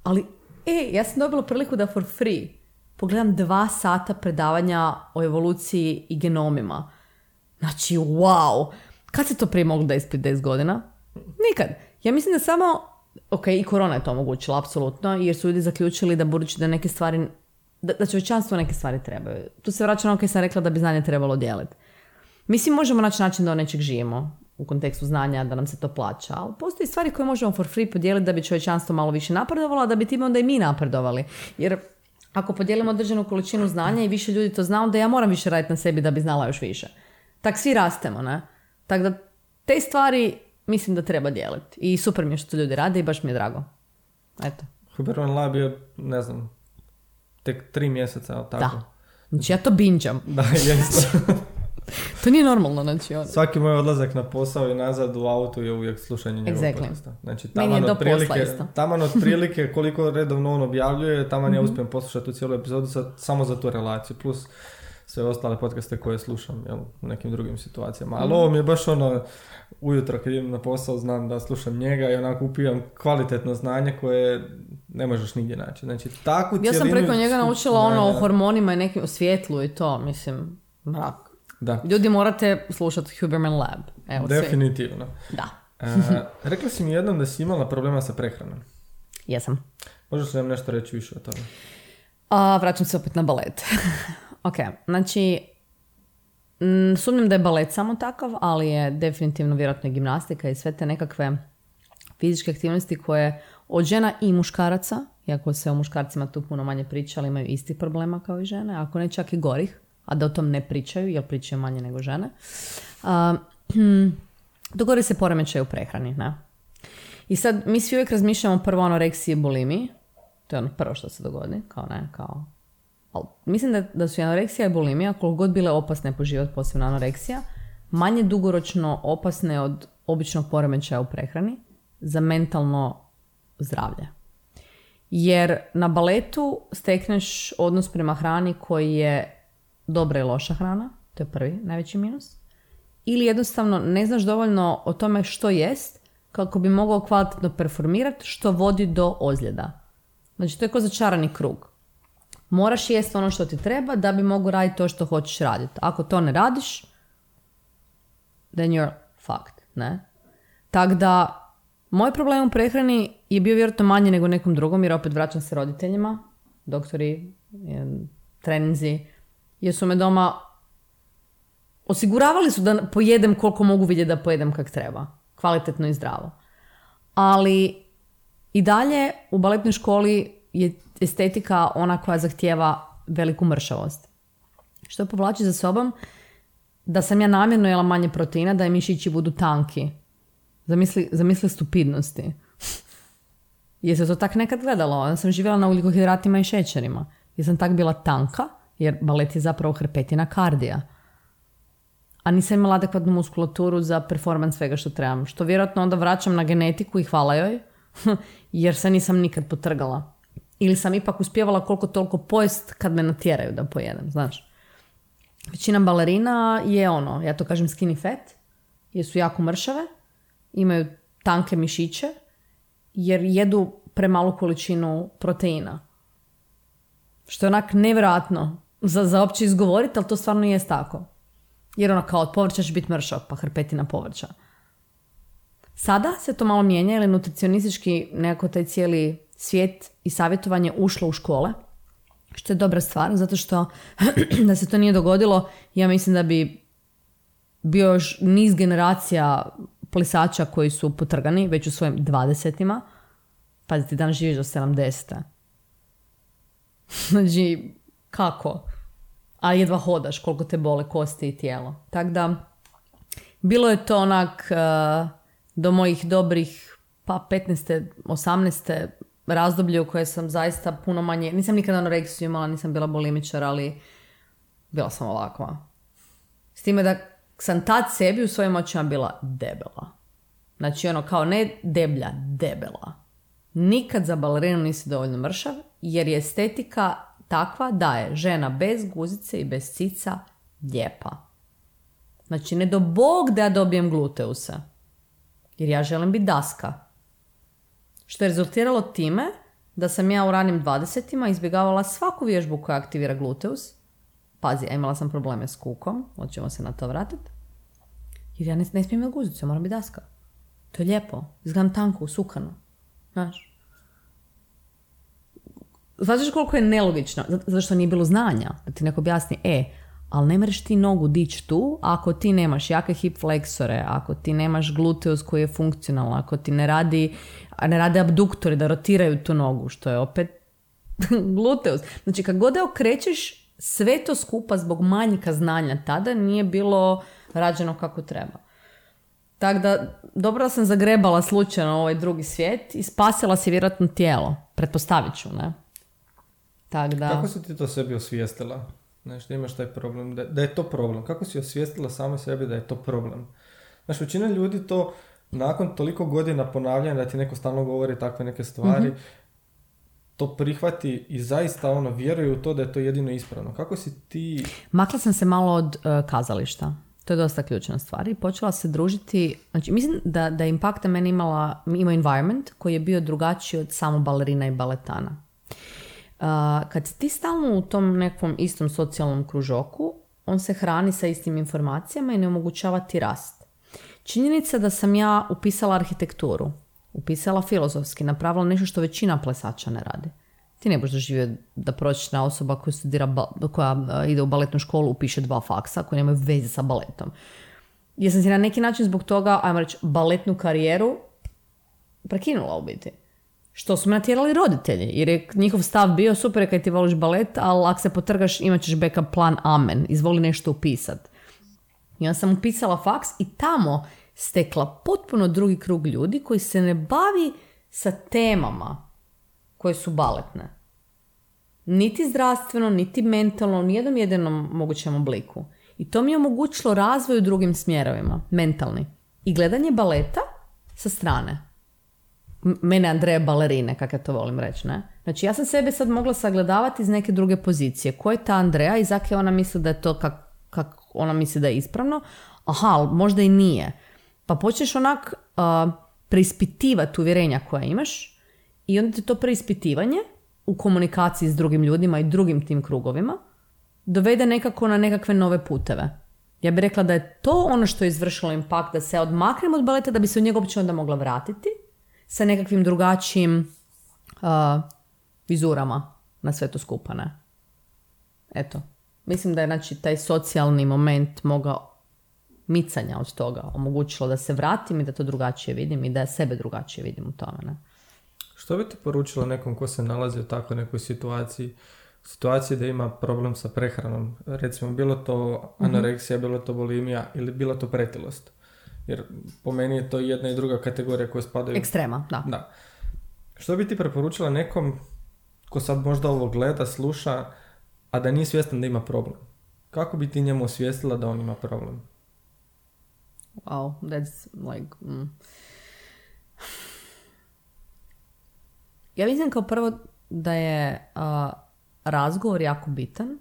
Ali, e, ja sam dobila priliku da for free pogledam dva sata predavanja o evoluciji i genomima. Znači, wow! Kad se to prije moglo da ispred 10 godina? Nikad. Ja mislim da samo, ok, i korona je to omogućila, apsolutno, jer su ljudi zaključili da budući da neke stvari, da, da čovječanstvo neke stvari trebaju. Tu se vraća na ono sam rekla da bi znanje trebalo dijeliti. Mislim, možemo naći način da o nečeg živimo u kontekstu znanja, da nam se to plaća, ali postoji stvari koje možemo for free podijeliti da bi čovječanstvo malo više napredovalo, a da bi time onda i mi napredovali. Jer ako podijelimo određenu količinu znanja i više ljudi to zna, onda ja moram više raditi na sebi da bi znala još više. Tak svi rastemo, ne? Tako da te stvari mislim da treba dijeliti. I super mi je što to ljudi rade i baš mi je drago. Eto. Huberman Lab je, ne znam, tek tri mjeseca, jel tako? Da. Znači ja to binđam. Da, jest. To nije normalno, znači ono. Svaki moj odlazak na posao i nazad u autu je uvijek slušanje njegovog Exactly. podcasta. Znači, taman otprilike, taman otprilike koliko redovno on objavljuje, taman Mhm. ja uspijem poslušati tu cijelu epizodu sa- samo za tu relaciju, plus sve ostale podcaste koje slušam jel, u nekim drugim situacijama. Mhm. Ali ovo mi je baš ono, ujutro kad idem na posao znam da slušam njega i onako upijam kvalitetno znanje koje ne možeš nigdje naći. Znači, takvu Ja sam preko njega naučila ono o hormonima i nekim o svjetlu i to, mislim, mrak. Da, Ljudi morate slušati Huberman Lab. Evo, svi. definitivno. Da, E, rekla si mi jednom da si imala problema sa prehranom. jesam. Možeš li nam nešto reći više o tome? A, vraćam se opet na balet. ok, znači, sumnjam da je balet samo takav, ali je definitivno vjerojatno i gimnastika i sve te nekakve fizičke aktivnosti koje od žena i muškaraca, iako se o muškarcima tu puno manje priča, ali imaju istih problema kao i žene, ako ne čak i gorih, a da o tom ne pričaju, jer pričaju manje nego žene. A, dogodi se poremećaj u prehrani, ne? I sad mi svi uvijek razmišljamo prvo o anoreksiji i bulimiji, to je ono prvo što se dogodi, kao ne, kao... Ali mislim da, da su i anoreksija i bulimija, koliko god bile opasne po život, posebno anoreksija, manje dugoročno opasne od običnog poremećaja u prehrani za mentalno zdravlje. Jer na baletu stekneš odnos prema hrani koji je dobra i loša hrana, to je prvi najveći minus. Ili jednostavno ne znaš dovoljno o tome što jest kako bi mogao kvalitetno performirati što vodi do ozljeda. Znači to je kao začarani krug. Moraš jesti ono što ti treba da bi mogu raditi to što hoćeš raditi. Ako to ne radiš, then you're fucked, ne? Tako da, moj problem u prehrani je bio vjerojatno manji nego nekom drugom, jer opet vraćam se roditeljima, doktori, em, treninzi, jer su me doma osiguravali su da pojedem koliko mogu vidjeti da pojedem kak treba. Kvalitetno i zdravo. Ali i dalje u baletnoj školi je estetika ona koja zahtijeva veliku mršavost. Što povlači za sobom da sam ja namjerno jela manje proteina, da je mišići budu tanki. Zamisli, zamisli stupidnosti. Jer se to tak nekad gledalo. Ja sam živjela na ugljikohidratima i šećerima. Jer sam tak bila tanka, jer balet je zapravo hrpetina kardija. A nisam imala adekvatnu muskulaturu za performans svega što trebam. Što vjerojatno onda vraćam na genetiku i hvala joj, jer se nisam nikad potrgala. Ili sam ipak uspjevala koliko toliko pojest kad me natjeraju da pojedem, znaš. Većina balerina je ono, ja to kažem skinny fat, jer su jako mršave, imaju tanke mišiće, jer jedu premalu količinu proteina. Što je onak nevjerojatno za, za opće izgovoriti, ali to stvarno jest tako. Jer ono kao od povrća će biti mršav, pa hrpetina povrća. Sada se to malo mijenja, jer je nutricionistički nekako taj cijeli svijet i savjetovanje ušlo u škole, što je dobra stvar, zato što da se to nije dogodilo, ja mislim da bi bio još niz generacija plisača koji su potrgani već u svojim dvadesetima. Pazite, dan živiš do 70. Znači, kako? A jedva hodaš, koliko te bole kosti i tijelo. Tako da, bilo je to onak eh, do mojih dobrih pa 15. 18. razdoblje u koje sam zaista puno manje, nisam nikada anoreksiju imala, nisam bila bulimičar, ali bila sam ovakva. S time da sam tad sebi u svojim očima bila debela. Znači ono kao ne deblja, debela. Nikad za balerinu nisi dovoljno mršav jer je estetika takva da je žena bez guzice i bez cica lijepa. Znači ne do bog da ja dobijem gluteuse. Jer ja želim biti daska. Što je rezultiralo time da sam ja u ranim 20 izbjegavala svaku vježbu koja aktivira gluteus. Pazi, ja imala sam probleme s kukom, hoćemo se na to vratiti. Jer ja ne, ne smijem imati guzicu, moram biti daska. To je lijepo. Izgledam tanko, usukano. Znaš? Znaš koliko je nelogično? Zato što nije bilo znanja. Da ti neko objasni, e, ali ne mreš ti nogu dići tu ako ti nemaš jake hip fleksore, ako ti nemaš gluteus koji je funkcionalan, ako ti ne radi, ne rade abduktori da rotiraju tu nogu, što je opet gluteus. Znači, kad god da okrećeš, sve to skupa zbog manjka znanja tada nije bilo rađeno kako treba. Tako da, dobro da sam zagrebala slučajno ovaj drugi svijet i spasila si vjerojatno tijelo. Pretpostavit ću, ne? Tak da... Kako si ti to sebi osvijestila? Znaš, da imaš taj problem, da, da je to problem. Kako si osvijestila samo sebi da je to problem? Znaš, većina ljudi to nakon toliko godina ponavljanja da ti neko stalno govori takve neke stvari, Mhm. to prihvati i zaista ono vjeruje u to da je to jedino ispravno. Kako si ti... Makla sam se malo od e, kazališta. To je dosta ključna stvar i počela se družiti, znači mislim da, da je Impact na meni imala, imao environment koji je bio drugačiji od samo balerina i baletana. Kad ti stalno u tom nekom istom socijalnom kružoku, on se hrani sa istim informacijama i ne omogućava ti rast. Činjenica da sam ja upisala arhitekturu, upisala filozofski, napravila nešto što većina plesača ne radi. Ti ne možeš doživio da prosječna osoba koja, studira, koja ide u baletnu školu upiše dva faksa koji nemaju veze sa baletom. Ja sam si na neki način zbog toga, ajmo reći, baletnu karijeru prekinula u biti. Što su me natjerali roditelji, jer je njihov stav bio super kad ti voliš balet, ali ako se potrgaš imat ćeš backup plan amen, izvoli nešto upisat. I onda sam upisala faks i tamo stekla potpuno drugi krug ljudi koji se ne bavi sa temama koje su baletne. Niti zdravstveno, niti mentalno, u nijednom jedinom mogućem obliku. I to mi je omogućilo razvoj u drugim smjerovima, mentalni. I gledanje baleta sa strane. Mene Andreja balerine, kako ja to volim reći, ne? Znači ja sam sebe sad mogla sagledavati iz neke druge pozicije. Ko je ta Andreja i zake ona misli da je to kak, kak ona misli da je ispravno? Aha, možda i nije. Pa počneš onak uh, preispitivati uvjerenja koja imaš i onda te to preispitivanje u komunikaciji s drugim ljudima i drugim tim krugovima dovede nekako na nekakve nove puteve. Ja bih rekla da je to ono što je izvršilo impakt, da se odmaknem od baleta da bi se u njega uopće onda mogla vratiti sa nekakvim drugačijim uh, vizurama na sve to skupa, ne? Eto. Mislim da je znači, taj socijalni moment mogao micanja od toga omogućilo da se vratim i da to drugačije vidim i da sebe drugačije vidim u tome. Ne? Što bi ti poručila nekom ko se nalazi u takvoj nekoj situaciji, situaciji da ima problem sa prehranom, recimo bilo to anoreksija, bilo to bulimija ili bilo to pretilost. Jer po meni je to jedna i druga kategorija koje spadaju... Ekstrema, da. Da. Što bi ti preporučila nekom ko sad možda ovo gleda, sluša, a da nije svjestan da ima problem? Kako bi ti njemu osvijestila da on ima problem? Wow, that's like... Mm. Ja mislim kao prvo da je a, razgovor jako bitan,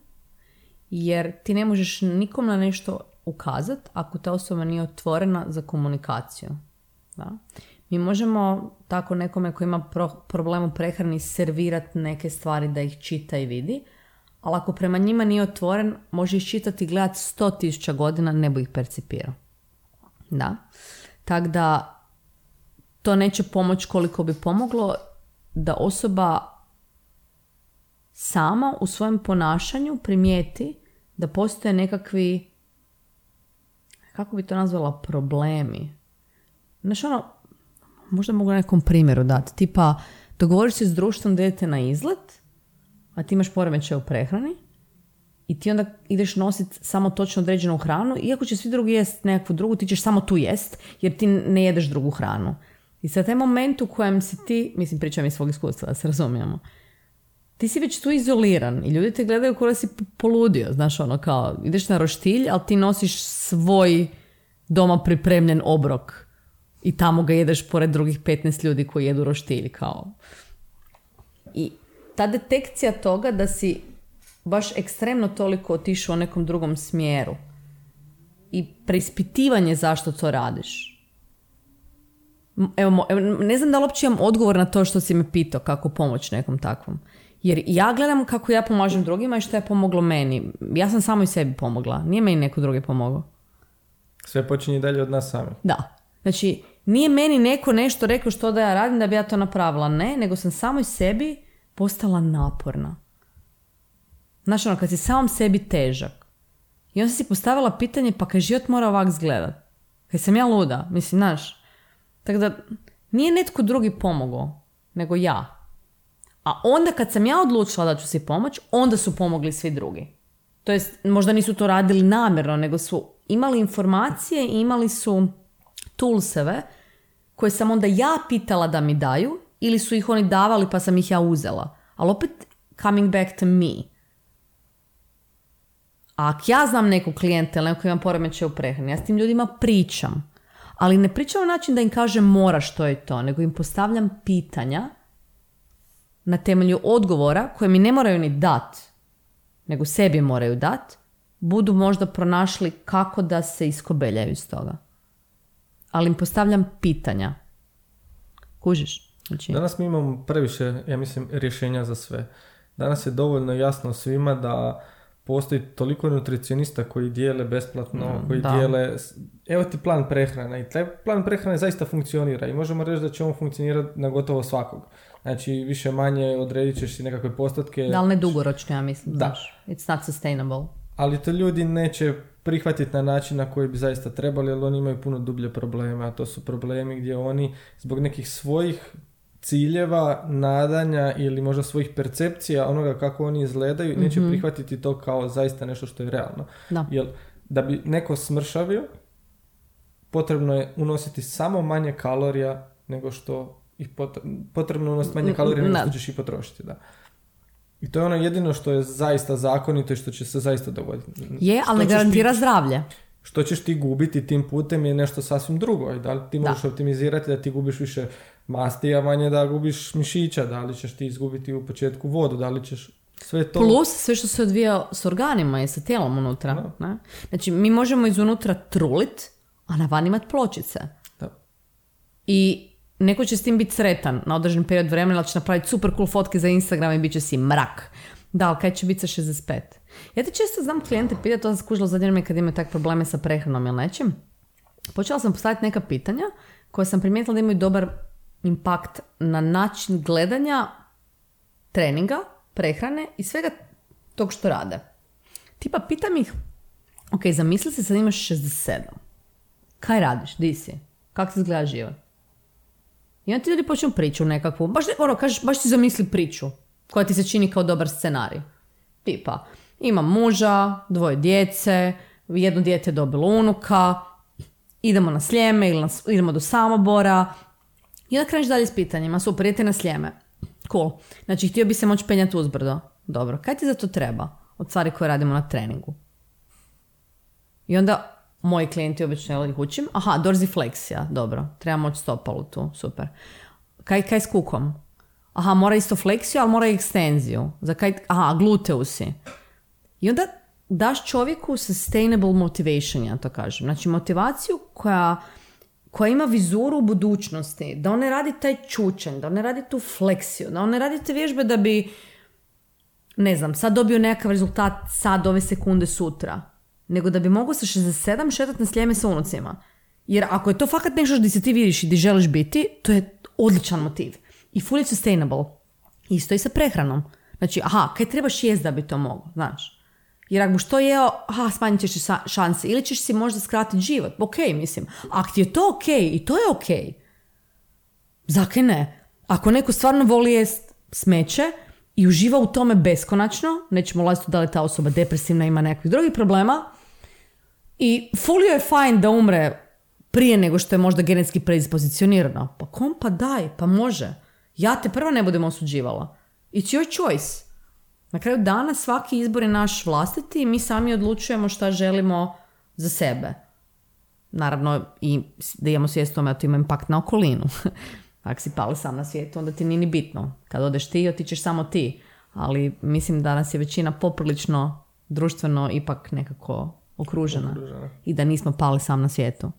jer ti ne možeš nikom na nešto ukazati ako ta osoba nije otvorena za komunikaciju. Da? Mi možemo tako nekome koji ima pro, problem u prehrani servirati neke stvari da ih čita i vidi, ali ako prema njima nije otvoren, može ih čitati i gledati sto tisuća godina, ne bi ih percipirao. Da. Tako da to neće pomoći koliko bi pomoglo da osoba sama u svojem ponašanju primijeti da postoje nekakvi kako bi to nazvala problemi. Znaš ono, možda mogu na nekom primjeru dati. Tipa, dogovoriš se s društvom da idete na izlet, a ti imaš poremećaj u prehrani i ti onda ideš nositi samo točno određenu hranu, iako će svi drugi jest nekakvu drugu, ti ćeš samo tu jest, jer ti ne jedeš drugu hranu. I sad taj moment u kojem si ti, mislim pričam iz svog iskustva, da se razumijemo, ti si već tu izoliran i ljudi te gledaju kao si poludio, znaš ono kao, ideš na roštilj, ali ti nosiš svoj doma pripremljen obrok i tamo ga jedeš pored drugih 15 ljudi koji jedu roštilj kao. I ta detekcija toga da si baš ekstremno toliko otišao u nekom drugom smjeru i preispitivanje zašto to radiš. Evo, ne znam da li uopće imam odgovor na to što si me pitao kako pomoći nekom takvom. Jer ja gledam kako ja pomažem drugima i što je pomoglo meni. Ja sam samo i sebi pomogla. Nije meni neko drugi pomogao. Sve počinje dalje od nas sami. Da. Znači, nije meni neko nešto rekao što da ja radim da bi ja to napravila. Ne, nego sam samo i sebi postala naporna. Znaš, ono, kad si samom sebi težak. I onda si postavila pitanje, pa kaj život mora ovak izgledat. Kaj sam ja luda, mislim, znaš. Tako da, nije netko drugi pomogao, nego ja. A onda kad sam ja odlučila da ću si pomoć, onda su pomogli svi drugi. To jest, možda nisu to radili namjerno, nego su imali informacije i imali su toolseve koje sam onda ja pitala da mi daju ili su ih oni davali pa sam ih ja uzela. Ali opet, coming back to me. A ako ja znam neku klijenta ili neko imam poremećaj u prehrani, ja s tim ljudima pričam. Ali ne pričam na način da im kažem mora što je to, nego im postavljam pitanja na temelju odgovora koje mi ne moraju ni dat, nego sebi moraju dat, budu možda pronašli kako da se iskobeljaju iz toga. Ali im postavljam pitanja. Kužiš? Znači, Danas mi imamo previše, ja mislim, rješenja za sve. Danas je dovoljno jasno svima da postoji toliko nutricionista koji dijele besplatno, Mm, koji da. dijele... Evo ti plan prehrane i taj plan prehrane zaista funkcionira i možemo reći da će on funkcionirati na gotovo svakog. Znači, više manje odredit ćeš si nekakve postotke, da li ne dugoročno, ja mislim. Da. Znaš, it's not sustainable. ali to ljudi neće prihvatiti na način na koji bi zaista trebali, jer oni imaju puno dublje probleme, a to su problemi gdje oni zbog nekih svojih ciljeva, nadanja ili možda svojih percepcija onoga kako oni izgledaju, neće prihvatiti to kao zaista nešto što je realno. Da. Jer da bi neko smršavio, potrebno je unositi samo manje kalorija nego što ih pot- potrebno je unositi manje kalorija nego Da. što ćeš ih potrošiti, da. I to je ono jedino što je zaista zakonito i što će se zaista dogoditi. Je, ali ne garantira ti- zdravlje. što ćeš ti gubiti tim putem je nešto sasvim drugo. I da li ti Da. možeš optimizirati da ti gubiš više masti, a manje da gubiš mišića, da li ćeš ti izgubiti u početku vodu, da li ćeš sve to... Plus sve što se odvija s organima i sa tijelom unutra. Ne? Znači, mi možemo izunutra trulit, a na van imat pločice. Da. I neko će s tim biti sretan na određen period vremena, ali će napraviti super cool fotke za Instagram i bit će si mrak. Da, ali kaj će biti sa 65? Ja te često znam klijente pitati, to sam skužila zadnje vrijeme kad imaju tak probleme sa prehranom ili nečim. Počela sam postaviti neka pitanja koje sam primijetila da imaju dobar impakt na način gledanja treninga, prehrane i svega tog što rade. Tipa, pitam ih, ok, zamisli se sad imaš 67. Kaj radiš? Di si? Kako ti izgleda život? I onda ti ljudi počnu priču nekakvu, baš, ono, kažeš, baš ti zamisli priču koja ti se čini kao dobar scenarij. Tipa, imam muža, dvoje djece, jedno dijete je dobilo unuka, idemo na Sljeme ili na, idemo do Samobora. I onda kreneš dalje s pitanjima, super, idete na Sljeme. Cool. Znači, htio bi se moći penjati uzbrdo. Dobro, kaj ti za to treba od stvari koje radimo na treningu? I onda moji klijenti obično ih učim, aha, dorsifleksija, dobro, treba moći stopalu tu, super. Kaj, kaj s kukom? Aha, mora isto fleksiju, ali mora i ekstenziju. Za kaj, aha, gluteusi. I onda daš čovjeku sustainable motivation, ja to kažem. Znači motivaciju koja, koja ima vizuru budućnosti. Da on ne radi taj čučanj, da on ne radi tu fleksiju, da on ne radi te vježbe da bi ne znam, sad dobio nekakav rezultat sad, ove sekunde, sutra. Nego da bi mogao sa 67 šetati na sljeme sa unucima. Jer ako je to fakat nešto gdje se ti vidiš i gdje želiš biti, to je odličan motiv. I fully sustainable. Isto i sa prehranom. Znači, aha, kaj trebaš jest da bi to mogao, znaš. Jer ako buš to jeo, aha, smanjit ćeš šanse. Ili ćeš si možda skratiti život. Ok, mislim. Ako ti je to ok i to je ok, zakaj ne? Ako neko stvarno voli jest smeće i uživa u tome beskonačno, nećemo ulaziti da li ta osoba depresivna, ima nekakvih drugih problema, i fully je fajn da umre prije nego što je možda genetski predispozicionirano. Pa kom pa daj, pa može. Ja te prva ne budem osuđivala. It's your choice. Na kraju dana svaki izbor je naš vlastiti i mi sami odlučujemo šta želimo za sebe. Naravno i da imamo svijest tome da to ima impakt na okolinu. Ako si pali sam na svijetu, onda ti nije ni bitno. Kad odeš ti, otićeš samo ti. Ali mislim da nas je većina poprilično društveno ipak nekako okružena. I da nismo pali sam na svijetu.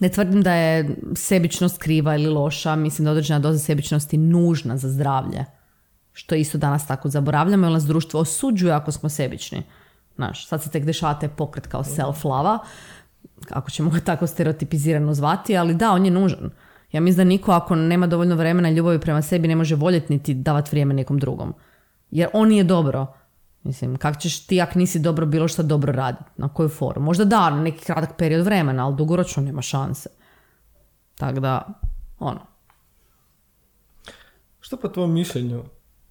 Ne tvrdim da je sebičnost kriva ili loša, mislim da je određena doza sebičnosti nužna za zdravlje. Što isto danas tako zaboravljamo, jer nas društvo osuđuje ako smo sebični. Znaš, sad se tek dešava taj pokret kao self-lava, ako ćemo ga tako stereotipizirano zvati, ali da, on je nužan. Ja mislim da niko ako nema dovoljno vremena i ljubavi prema sebi ne može voljeti niti davati vrijeme nekom drugom. Jer on nije dobro. Mislim, kako ćeš ti ako nisi dobro bilo što dobro raditi? Na koju foru? Možda da, na neki kratak period vremena, ali dugoročno nema šanse. Tako da, ono. Što po tvojom mišljenju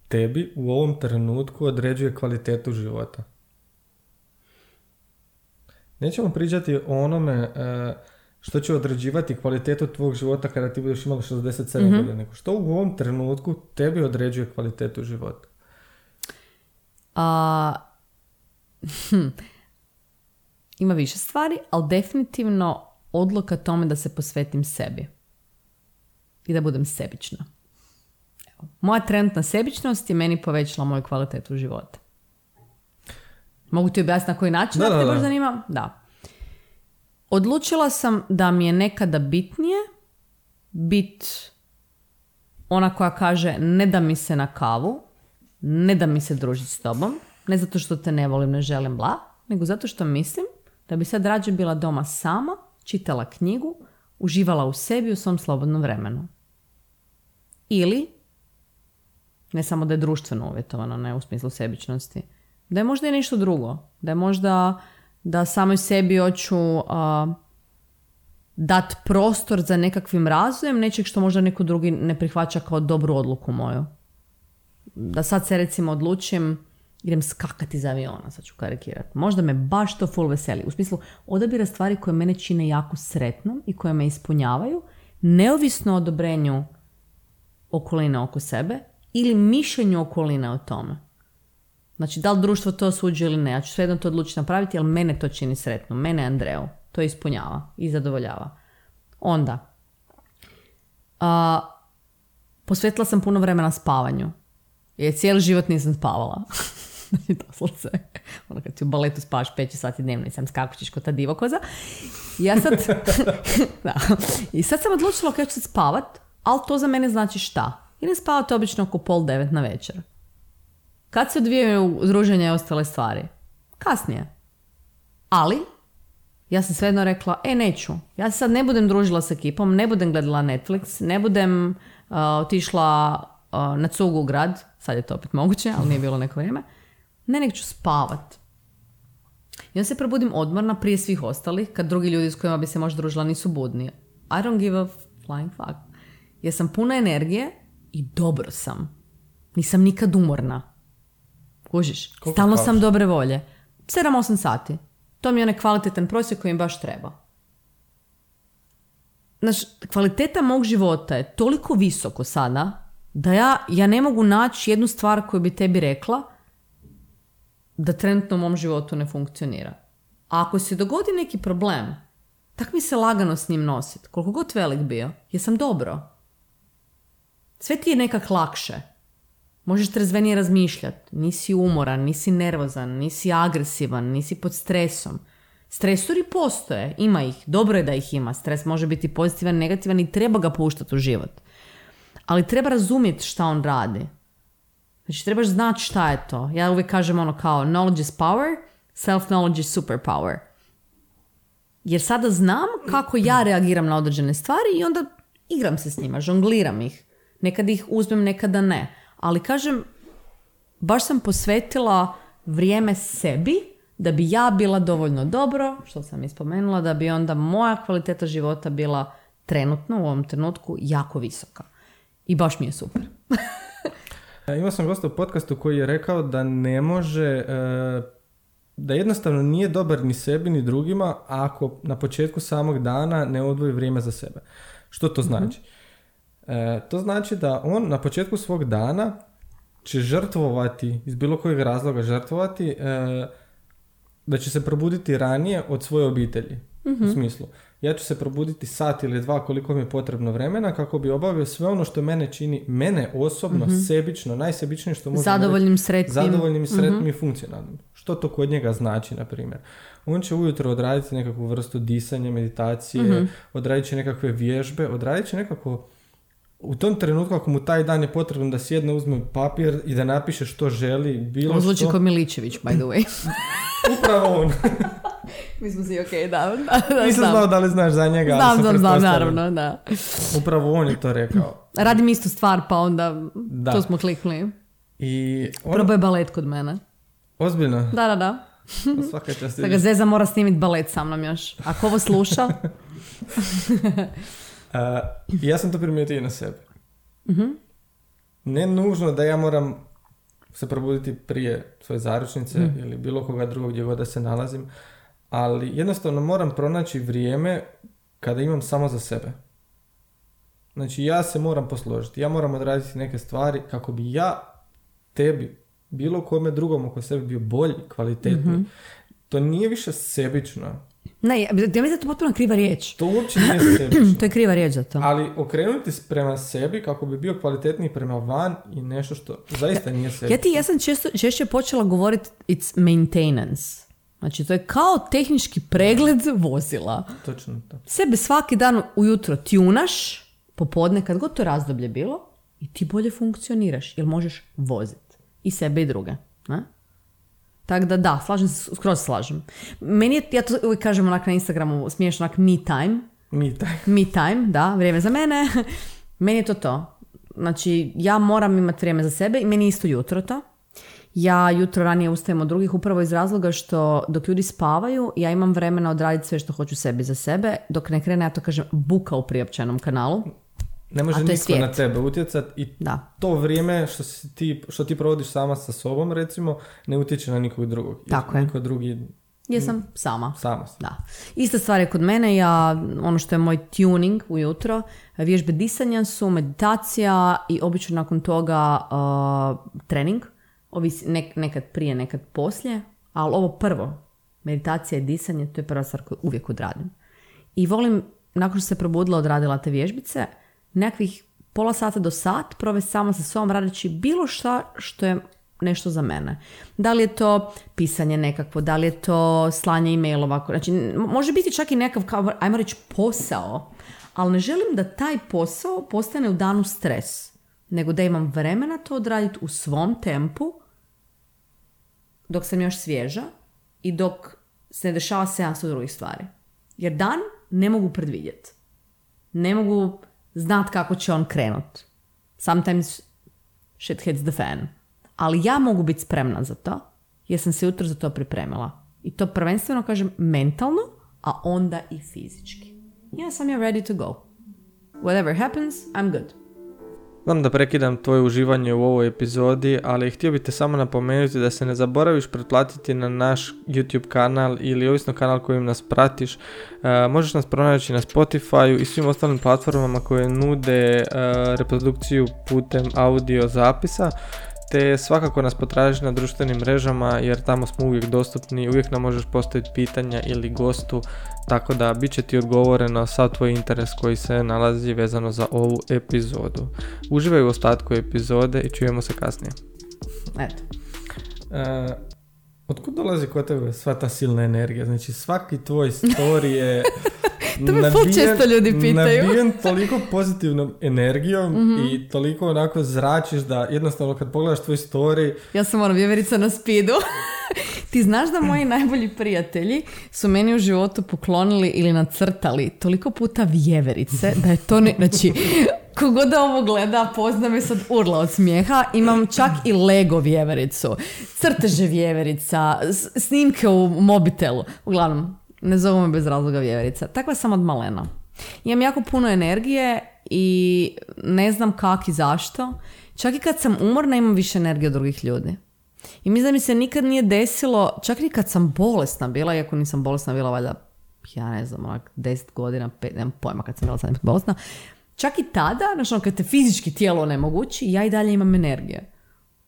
tebi u ovom trenutku određuje kvalitetu života? Nećemo pričati o onome e, što će određivati kvalitetu tvog života kada ti budeš imala 67 godina, nego što u ovom trenutku tebi određuje kvalitetu života. A, hm, ima više stvari, ali definitivno odluka tome da se posvetim sebi. I da budem sebična. Evo. Moja trenutna sebičnost je meni povećala moju kvalitetu života. Mogu ti objasniti na koji način, Da, da, te baš zanima? Da. Odlučila sam da mi je nekada bitnije bit ona koja kaže ne da mi se na kavu, ne da mi se družiti s tobom, ne zato što te ne volim, ne želim bla, nego zato što mislim da bi sad rađe bila doma sama, čitala knjigu, uživala u sebi u svom slobodnom vremenu. Ili, ne samo da je društveno uvjetovano, ne u smislu sebičnosti, da je možda i nešto drugo. Da je možda da samoj sebi hoću a, dat prostor za nekakvim razvojem nečeg što možda neko drugi ne prihvaća kao dobru odluku moju. Da sad se recimo odlučim idem skakati iz aviona, sad ću karikirati. Možda me baš to full veseli. U smislu odabira stvari koje mene čine jako sretnom i koje me ispunjavaju, neovisno o odobrenju okoline oko sebe ili mišljenju okoline o tome. Znači, da li društvo to osuđuje ili ne, ja ću svejedno to odlučiti napraviti, ali mene to čini sretno, mene Andreu, to ispunjava i zadovoljava. Onda, a, posvetila sam puno vremena spavanju, jer cijeli život nisam spavala. Znači, doslovce. Ono kad ti u baletu spavaš 5 sati dnevno i sam skakućiš kod ta divokoza. Ja sad... da. I sad sam odlučila kako ću sad spavat, ali to za mene znači šta? Idem spavat obično oko pol devet na večer. Kad se odvijaju druženja i ostale stvari? Kasnije. Ali, ja sam svejedno rekla, e neću. Ja se sad ne budem družila s ekipom, ne budem gledala Netflix, ne budem uh, otišla uh, na cugu u grad, sad je to opet moguće, ali nije bilo neko vrijeme. Ne, nek ću spavat. I onda se probudim odmorna prije svih ostalih, kad drugi ljudi s kojima bi se možda družila nisu budni. I don't give a flying fuck. Jer sam puna energije i dobro sam. Nisam nikad umorna. Kužiš? Koliko Stalno spavaš? sam dobre volje. 7-8 sati. To mi je onaj kvalitetan prosjek koji mi baš treba. Znaš, kvaliteta mog života je toliko visoko sada da ja, ja ne mogu naći jednu stvar koju bi tebi rekla da trenutno u mom životu ne funkcionira. A ako se dogodi neki problem, tak mi se lagano s njim nositi. Koliko god velik bio, jesam dobro. Sve ti je nekak lakše. Možeš trezvenije razmišljati. Nisi umoran, nisi nervozan, nisi agresivan, nisi pod stresom. Stresori postoje, ima ih. Dobro je da ih ima. Stres može biti pozitivan, negativan i treba ga puštati u život. Ali treba razumjeti šta on radi. Znači, trebaš znati šta je to. Ja uvijek kažem ono kao knowledge is power, self-knowledge is superpower. Jer sada znam kako ja reagiram na određene stvari i onda igram se s njima, žongliram ih. Nekad ih uzmem, nekada ne. Ali kažem, baš sam posvetila vrijeme sebi da bi ja bila dovoljno dobro, što sam i spomenula, da bi onda moja kvaliteta života bila trenutno u ovom trenutku jako visoka. I baš mi je super. E, Imao sam gosta u podcastu koji je rekao da ne može, e, da jednostavno nije dobar ni sebi ni drugima ako na početku samog dana ne odvoji vrijeme za sebe. Što to znači? E, to znači da on na početku svog dana će žrtvovati, iz bilo kojeg razloga žrtvovati, da će se probuditi ranije od svoje obitelji. U smislu, ja ću se probuditi sat ili dva koliko mi je potrebno vremena kako bi obavio sve ono što mene čini, mene osobno, sebično, najsebičnije što možemo Zadovoljnim, reći, sretnim. zadovoljnim, sretnim i funkcionalnim. Što to kod njega znači, na primjer? On će ujutro odraditi nekakvu vrstu disanja, meditacije, odradit će nekakve vježbe, odradit će nekako u tom trenutku ako mu taj dan je potrebno da sjedne, uzme papir i da napiše što želi, bilo On zvuči što, kao Miličević, by the way. upravo on. Mi smo si ok, da, da, da Nisam znam. znao da li znaš za njega, Znam, znam, znam, naravno, da. Upravo on je to rekao. Radim istu stvar, pa onda Da. to smo kliknuli. I on, Probaj balet kod mene. ozbiljno, Da, da, da. svaka čast. Da ga Zeza mora snimiti balet sa mnom još. Ako ovo sluša, i ja sam to primijetio i na sebi. Mhm. Ne nužno da ja moram se probuditi prije svoje zaručnice Mhm. ili bilo koga drugog gdje god da se nalazim, ali jednostavno moram pronaći vrijeme kada imam samo za sebe. Znači ja se moram posložiti, ja moram odraditi neke stvari kako bi ja tebi bilo kome drugom oko sebe bio bolji, kvalitetniji, Mhm. to nije više sebično. Ne, ja, ja mislim da je to potpuno kriva riječ. To uopće nije sebično. To je kriva riječ za to. Ali okrenuti se prema sebi kako bi bio kvalitetniji prema van i nešto što zaista nije sebično. Ja ti, ja sam često, češće počela govoriti it's maintenance. Znači, to je kao tehnički pregled vozila. Točno to. Sebe svaki dan ujutro tunaš, popodne, kad god to razdoblje bilo, i ti bolje funkcioniraš, jer možeš voziti. I sebe i druge. Ne? Tako da da, slažem se, skroz slažem. Meni je, ja to uvijek kažem onak na Instagramu, smiješno onak me time, Mi taj. me time, da, vrijeme za mene. meni je to to. Znači, ja moram imati vrijeme za sebe i meni isto jutro to. Ja jutro ranije ustajem od drugih upravo iz razloga što dok ljudi spavaju, ja imam vremena odraditi sve što hoću sebi za sebe, dok ne krene, ja to kažem, buka u priopćenom kanalu. Ne može nitko na tebe utjecat i Da. to vrijeme što, si ti, što ti provodiš sama sa sobom, recimo, ne utječe na nikog drugog. Tako je. Niko drugi Jesam sama. sama si. Da. Ista stvar je kod mene, ja, ono što je moj tuning ujutro, vježbe disanja su meditacija i obično nakon toga uh, trening, ovisi nek- nekad prije, nekad poslije, ali ovo prvo, meditacija i disanje, to je prva stvar koju uvijek odradim. I volim, nakon što se probudila, odradila te vježbice, nekakvih pola sata do sat provesti sama sa sobom radeći bilo šta što je nešto za mene. Da li je to pisanje nekakvo, da li je to slanje e-mailova, znači može biti čak i nekakav, kao, ajmo reći, posao, ali ne želim da taj posao postane u danu stres, nego da imam vremena to odraditi u svom tempu, dok sam još svježa i dok se ne dešava 700 drugih stvari. Jer dan ne mogu predvidjeti. Ne mogu znat kako će on krenut. Sometimes shit hits the fan. Ali ja mogu biti spremna za to, jer sam se jutro za to pripremila. I to prvenstveno kažem mentalno, a onda i fizički. Ja sam ja ready to go. Whatever happens, I'm good. Znam da prekidam tvoje uživanje u ovoj epizodi, ali htio bih te samo napomenuti da se ne zaboraviš pretplatiti na naš YouTube kanal ili ovisno kanal kojim nas pratiš. E, možeš nas pronaći na Spotify i svim ostalim platformama koje nude e, reprodukciju putem audio zapisa. Te svakako nas potraži na društvenim mrežama jer tamo smo uvijek dostupni, uvijek nam možeš postaviti pitanja ili gostu, tako da bit će ti odgovoreno sav tvoj interes koji se nalazi vezano za ovu epizodu. Uživaj u ostatku epizode i čujemo se kasnije. Eto. E, otkud dolazi kod tebe sva ta silna energija? Znači svaki tvoj story je To me ful često ljudi pitaju. nabijen toliko pozitivnom energijom Mhm. i toliko onako zračiš da jednostavno kad pogledaš tvoj story Ja sam ono vjeverica na spidu. Ti znaš da moji najbolji prijatelji su meni u životu poklonili ili nacrtali toliko puta vjeverice da je to ne... Znači, kogod da ovo gleda, pozna me sad urla od smijeha. Imam čak i Lego vjevericu, crteže vjeverica, snimke u mobitelu. Uglavnom, ne zovu me bez razloga vjeverica. Takva sam od malena. Imam jako puno energije i ne znam kak i zašto. Čak i kad sam umorna imam više energije od drugih ljudi. I mislim da mi se nikad nije desilo, čak i kad sam bolesna bila, iako nisam bolesna bila valjda, ja ne znam, onak 10 godina, nemam pojma kad sam bila sad bolesna, čak i tada, znači kad te fizički tijelo onemogući, ja i dalje imam energije.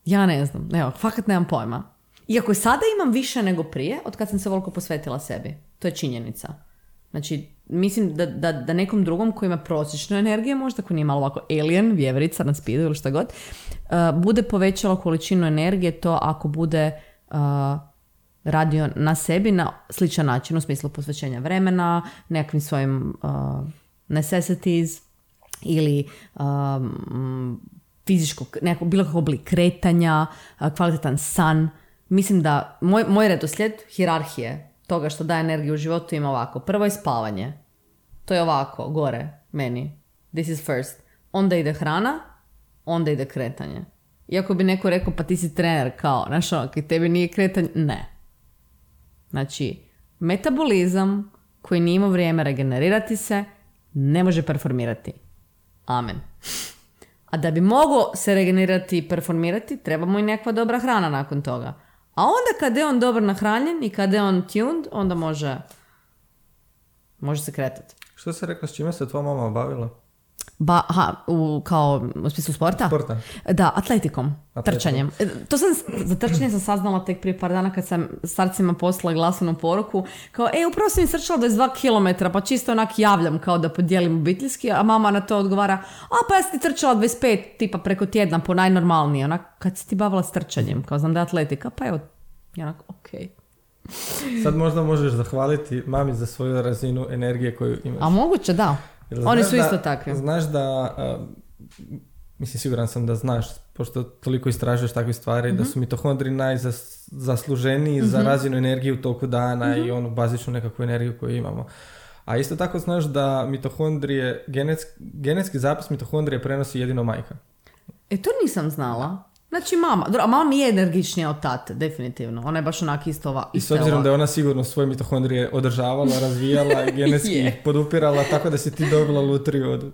Ja ne znam, evo, fakat nemam pojma. Iako sada imam više nego prije, od kad sam se voliko posvetila sebi. To je činjenica. Znači, mislim da, da, da nekom drugom koji ima prosječnu energiju, možda ko nije malo ovako alien, vjeverica na spidu ili šta god, uh, bude povećalo količinu energije to ako bude uh, radio na sebi na sličan način, u smislu posvećenja vremena, nekakvim svojim uh, necessities ili um, fizičkog, nekako, bilo kakvog oblik kretanja, uh, kvalitetan san. Mislim da moj, moj redoslijed hirarhije toga što daje energiju u životu ima ovako. Prvo je spavanje. To je ovako, gore, meni. This is first. Onda ide hrana, onda ide kretanje. Iako bi neko rekao, pa ti si trener, kao, znaš ono, tebi nije kretanje, ne. Znači, metabolizam koji nije imao vrijeme regenerirati se, ne može performirati. Amen. A da bi mogao se regenerirati i performirati, treba mu i nekakva dobra hrana nakon toga. A onda kada je on dobro nahranjen i kada je on tuned, onda može, može se kretati. Što se rekla, s čime se tvoja mama bavila? Ba, aha, u, kao u smislu sporta? Sporta. Da, atletikom, Atletikom. trčanjem. E, To sam, za trčanje sam saznala tek prije par dana kad sam starcima poslala glasovnu poruku. Kao, e, upravo sam istrčala 22 km, pa čisto onak javljam kao da podijelim obiteljski, a mama na to odgovara, a pa ja sam ti trčala 25, tipa preko tjedna, po najnormalnije. Onak, kad si ti bavila s trčanjem, kao znam da je atletika, pa evo, onak, okej. Sad možda možeš zahvaliti mami za svoju razinu energije koju imaš. A moguće, da. Jel Oni su da- isto takvi. Znaš da, a, mislim siguran sam da znaš, pošto toliko istražuješ takve stvari, Mhm. da su mitohondri najzasluženiji za razinu energije u toku dana Mhm. i onu bazičnu nekakvu energiju koju imamo. A isto tako znaš da mitohondrije, genetski, genetski zapis mitohondrije prenosi jedino majka. E, to nisam znala. Znači mama, a mama mi je energičnija od tate, definitivno. Ona je baš onak isto ova. I s obzirom da je ona sigurno svoje mitohondrije održavala, razvijala i genetski Je. ih podupirala, tako da si ti dobila lutriju od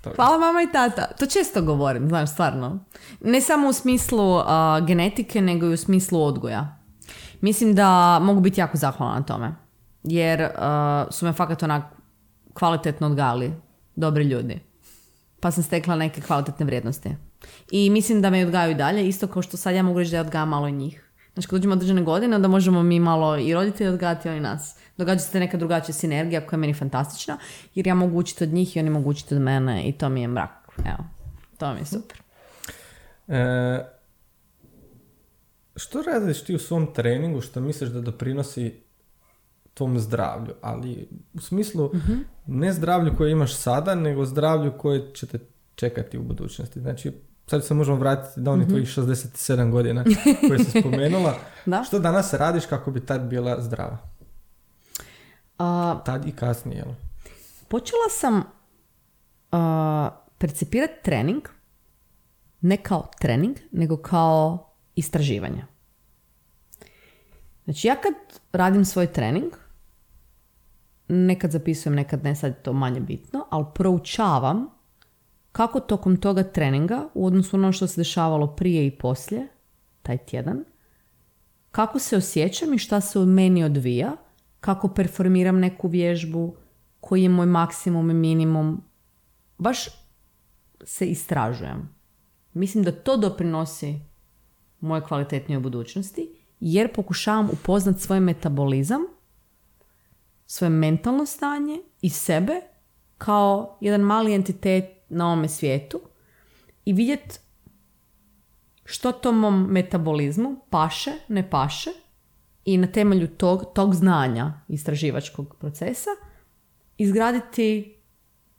toga. Hvala mama i tata. To često govorim, znaš, stvarno. Ne samo u smislu a, genetike, nego i u smislu odgoja. Mislim da mogu biti jako zahvalna na tome. Jer a, su me fakat onak kvalitetno odgajali. Dobri ljudi. Pa sam stekla neke kvalitetne vrijednosti. I mislim da me odgajaju dalje, isto kao što sad ja mogu reći da ja odgajam malo njih. Znači, kad uđemo određene godine, onda možemo mi malo i roditelji odgajati, i oni nas. Događa se neka drugačija sinergija koja je meni fantastična, jer ja mogu učiti od njih i oni mogu učiti od mene i to mi je mrak. Evo, to mi je super. E, što radiš ti u svom treningu što misliš da doprinosi tom zdravlju, ali u smislu ne zdravlju koje imaš sada, nego zdravlju koje će te čekati u budućnosti. Znači, sad se možemo vratiti da onih tvojih 67 godina koje si spomenula. Da. Što danas radiš kako bi tad bila zdrava? A, Tad i kasnije, jel? počela sam a, percipirati trening ne kao trening, nego kao istraživanje. Znači ja kad radim svoj trening, nekad zapisujem, nekad ne, sad je to manje bitno, ali proučavam kako tokom toga treninga u odnosu na ono što se dešavalo prije i poslije, taj tjedan, kako se osjećam i šta se u meni odvija, kako performiram neku vježbu, koji je moj maksimum i minimum. Baš se istražujem. Mislim da to doprinosi moje kvalitetnije budućnosti, jer pokušavam upoznat svoj metabolizam, svoje mentalno stanje i sebe kao jedan mali entitet na ovome svijetu i vidjeti što tom mom metabolizmu paše, ne paše i na temelju tog, tog znanja istraživačkog procesa izgraditi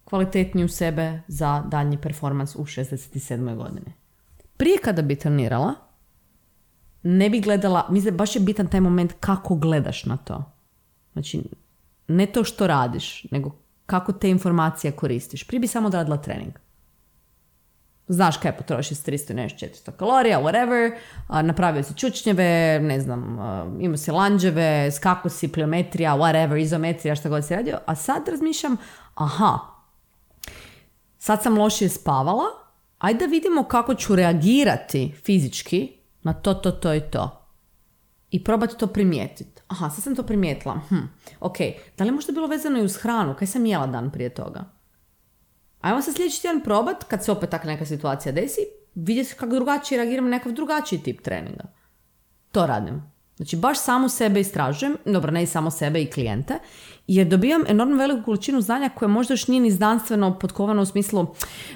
kvalitetniju sebe za daljnji performans u 67. godini. Prije kada bi trenirala, ne bi gledala, mislim, baš je bitan taj moment kako gledaš na to. Znači, ne to što radiš, nego kako te informacije koristiš. Prije bi samo odradila trening. Znaš kaj potroši s 300 i nešto 400 kalorija, whatever, napravio si čučnjeve, ne znam, imao si lanđeve, skako si, pliometrija, whatever, izometrija, šta god si radio, a sad razmišljam, aha, sad sam lošije spavala, ajde da vidimo kako ću reagirati fizički na to, to, to i to. I probati to primijetiti. Aha, sad sam to primijetila. Hm, ok, da li je možda bilo vezano i uz hranu? Kaj sam jela dan prije toga? Ajmo se sljedeći tjedan probat, kad se opet takva neka situacija desi, vidjeti kako drugačije reagiram na nekakav drugačiji tip treninga. To radim. Znači, baš samu sebe istražujem, dobro, ne i samo sebe i klijente, jer dobijam enormno veliku količinu znanja koje možda još nije ni znanstveno potkovano u smislu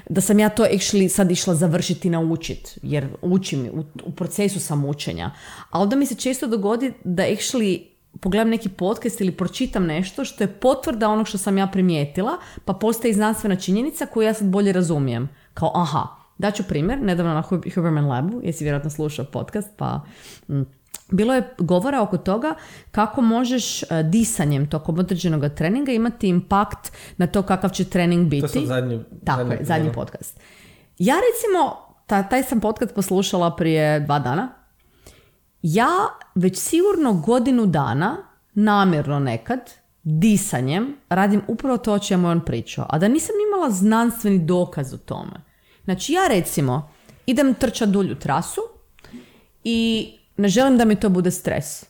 da sam ja to actually sad išla završiti naučit, jer učim, u, u procesu sam učenja. A onda mi se često dogodi da actually pogledam neki podcast ili pročitam nešto što je potvrda onog što sam ja primijetila, pa postaje znanstvena činjenica koju ja sad bolje razumijem. Kao, aha, daću primjer, nedavno na Hub- Huberman Labu, jesi vjerojatno slušao podcast, pa mm, bilo je govora oko toga kako možeš e, disanjem tokom određenog treninga imati impakt na to kakav će trening biti. To sam zadnji... Tako je, epizod. zadnji podcast. Ja recimo, ta, taj sam podcast poslušala prije dva dana. Ja već sigurno godinu dana, namjerno nekad, disanjem, radim upravo to o čemu je on pričao. A da nisam imala znanstveni dokaz o tome. Znači ja recimo idem trčati dulju trasu i ne želim da mi to bude stres.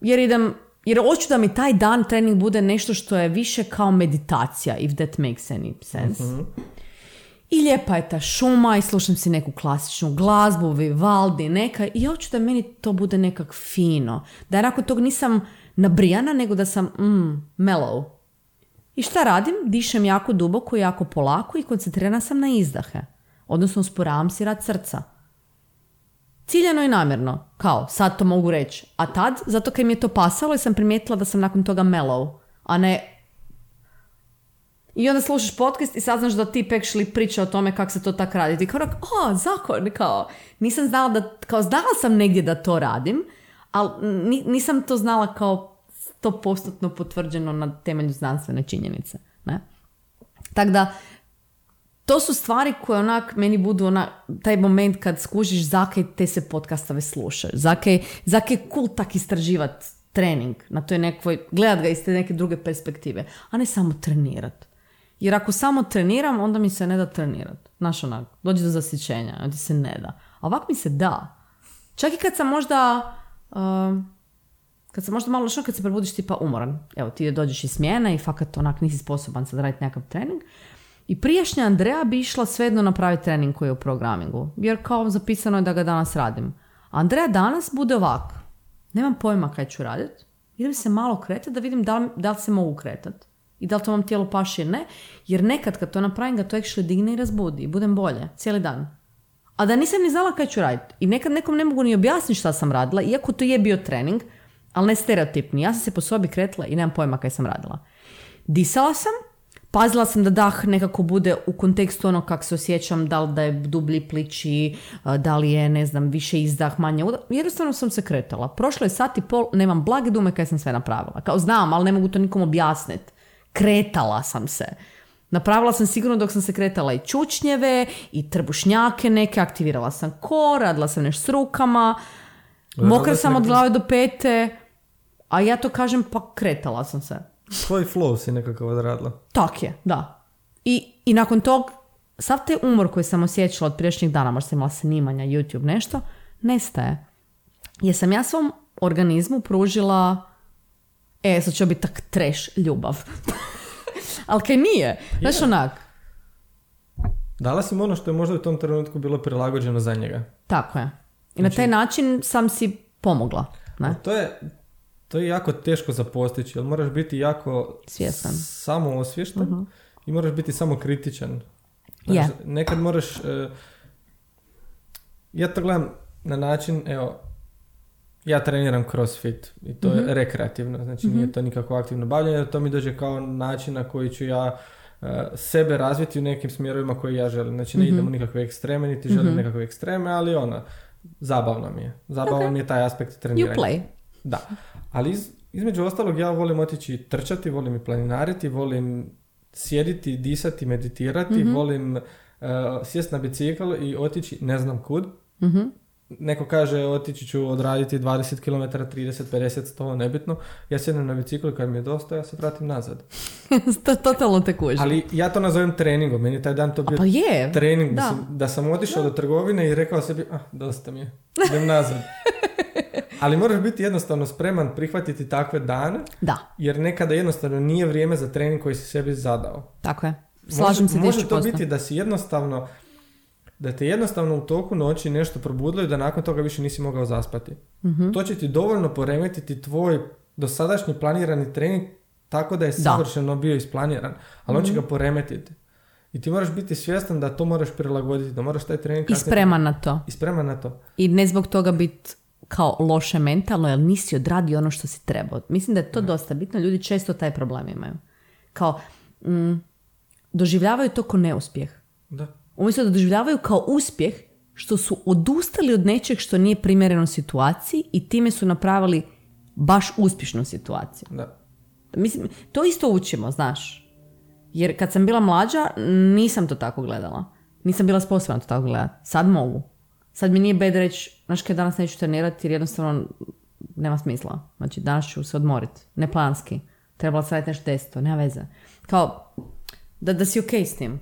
Jer idem jer hoću da mi taj dan trening bude nešto što je više kao meditacija, if that makes any sense. I lijepa je ta šuma i slušam si neku klasičnu glazbu, Vivaldi, neka i hoću da meni to bude nekak fino. Da ja nakon tog nisam nabrijana, nego da sam mm, mellow. I šta radim? Dišem jako duboko, jako polako i koncentrirana sam na izdahe. Odnosno usporavam si rad srca. Ciljano i namjerno, kao sad to mogu reći. A tad, zato kad mi je to pasalo i sam primijetila da sam nakon toga mellow, a ne i onda slušaš podcast i saznaš da ti pekšli priča o tome kako se to tak radi. Ti kao, o, zakon, kao, nisam znala da, kao, znala sam negdje da to radim, ali nisam to znala kao to postotno potvrđeno na temelju znanstvene činjenice. Ne? Tako da, to su stvari koje onak meni budu ona, taj moment kad skužiš zakaj te se podcastove slušaju, zakaj, zakaj je cool tak istraživat trening na toj nekoj, gledat ga iz te neke druge perspektive, a ne samo trenirat. Jer ako samo treniram, onda mi se ne da trenirat. Znaš onak, dođe do zasićenja, onda se ne da. A ovak mi se da. Čak i kad sam možda, uh, kad sam možda malo što kad se prebudiš tipa umoran. Evo, ti dođeš iz smjena i fakat onak nisi sposoban sad raditi nekakav trening. I prijašnja Andreja bi išla svejedno napraviti trening koji je u programingu. Jer kao zapisano je da ga danas radim. Andreja danas bude ovak. Nemam pojma kaj ću raditi. Idem se malo kretati da vidim da li, da li se mogu kretati i da li to vam tijelo paši ili ne, jer nekad kad to napravim ga to actually digne i razbudi i budem bolje cijeli dan. A da nisam ni znala kaj ću raditi. I nekad nekom ne mogu ni objasniti šta sam radila, iako to je bio trening, ali ne stereotipni. Ja sam se po sobi kretila i nemam pojma kaj sam radila. Disala sam, pazila sam da dah nekako bude u kontekstu ono kako se osjećam, da li da je dublji pliči, da li je, ne znam, više izdah, manje udah. Jednostavno sam se kretala. Prošlo je sat i pol, nemam blage dume kaj sam sve napravila. Kao znam, ali ne mogu to nikom objasniti. Kretala sam se. Napravila sam sigurno dok sam se kretala i čučnjeve i trbušnjake neke, aktivirala sam kor, radila sam nešto s rukama, mokra sam od glave do pete, a ja to kažem pa kretala sam se. Svoj flow si nekako odradila. Tak je, da. I, I nakon tog, sav te umor koji sam osjećala od priješnjih dana, možda sam imala snimanja, YouTube, nešto, nestaje. Jer sam ja svom organizmu pružila E, sad će biti tak treš ljubav. Ali kaj nije. Znaš onak. Dala si mu ono što je možda u tom trenutku bilo prilagođeno za njega. Tako je. I na znači- taj način sam si pomogla. Ne? To je, to je jako teško za postići, jer moraš biti jako svjestan, samo osvještan uh i moraš biti samo kritičan. Znači, Nekad moraš, uh, ja to gledam na način, evo, ja treniram crossfit i to je mhm. rekreativno, znači nije mhm. to nikako aktivno bavljanje, to mi dođe kao način na koji ću ja eh, sebe razviti u nekim smjerovima koje ja želim. Znači ne mm idem u nikakve ekstreme, niti želim nekakve ekstreme, ali ono, zabavno mi je. Zabavno mi je taj aspekt treniranja. You play. Da. Ali između ostalog ja volim otići trčati, volim i planinariti, volim sjediti, disati, meditirati, volim uh, sjesti na bicikl i otići ne znam kud. mm neko kaže otići ću odraditi 20 km, 30, 50, 100, nebitno. Ja sjednem na biciklu kad mi je dosta, ja se vratim nazad. to totalno te kuži. Ali ja to nazovem treningom. Meni taj dan to bio pa je. trening. Da. da sam otišao do trgovine i rekao sebi, ah, dosta mi je, idem nazad. Ali moraš biti jednostavno spreman prihvatiti takve dane. Da. Jer nekada jednostavno nije vrijeme za trening koji si sebi zadao. Tako je. Slažem može, se Može to biti da si jednostavno da te jednostavno u toku noći nešto probudilo i da nakon toga više nisi mogao zaspati. mm To će ti dovoljno poremetiti tvoj dosadašnji planirani trening tako da je savršeno bio isplaniran, ali on će mhm. ga poremetiti. I ti moraš biti svjestan da to moraš prilagoditi, da moraš taj trening... I spreman na to. I spreman na to. I ne zbog toga biti kao loše mentalno, jer nisi odradio ono što si trebao. Mislim da je to dosta bitno. Ljudi često taj problem imaju. Kao, mm, doživljavaju to ko neuspjeh. Da umjesto da doživljavaju kao uspjeh što su odustali od nečeg što nije primjereno situaciji i time su napravili baš uspješnu situaciju. Da. Mislim, to isto učimo, znaš. Jer kad sam bila mlađa, nisam to tako gledala. Nisam bila sposobna to tako gledati. Sad mogu. Sad mi nije bed reći, znaš kaj danas neću trenirati jer jednostavno nema smisla. Znači danas ću se odmoriti. Neplanski. Trebala sam raditi nešto deseto, nema veze. Kao, da, da si ok s tim.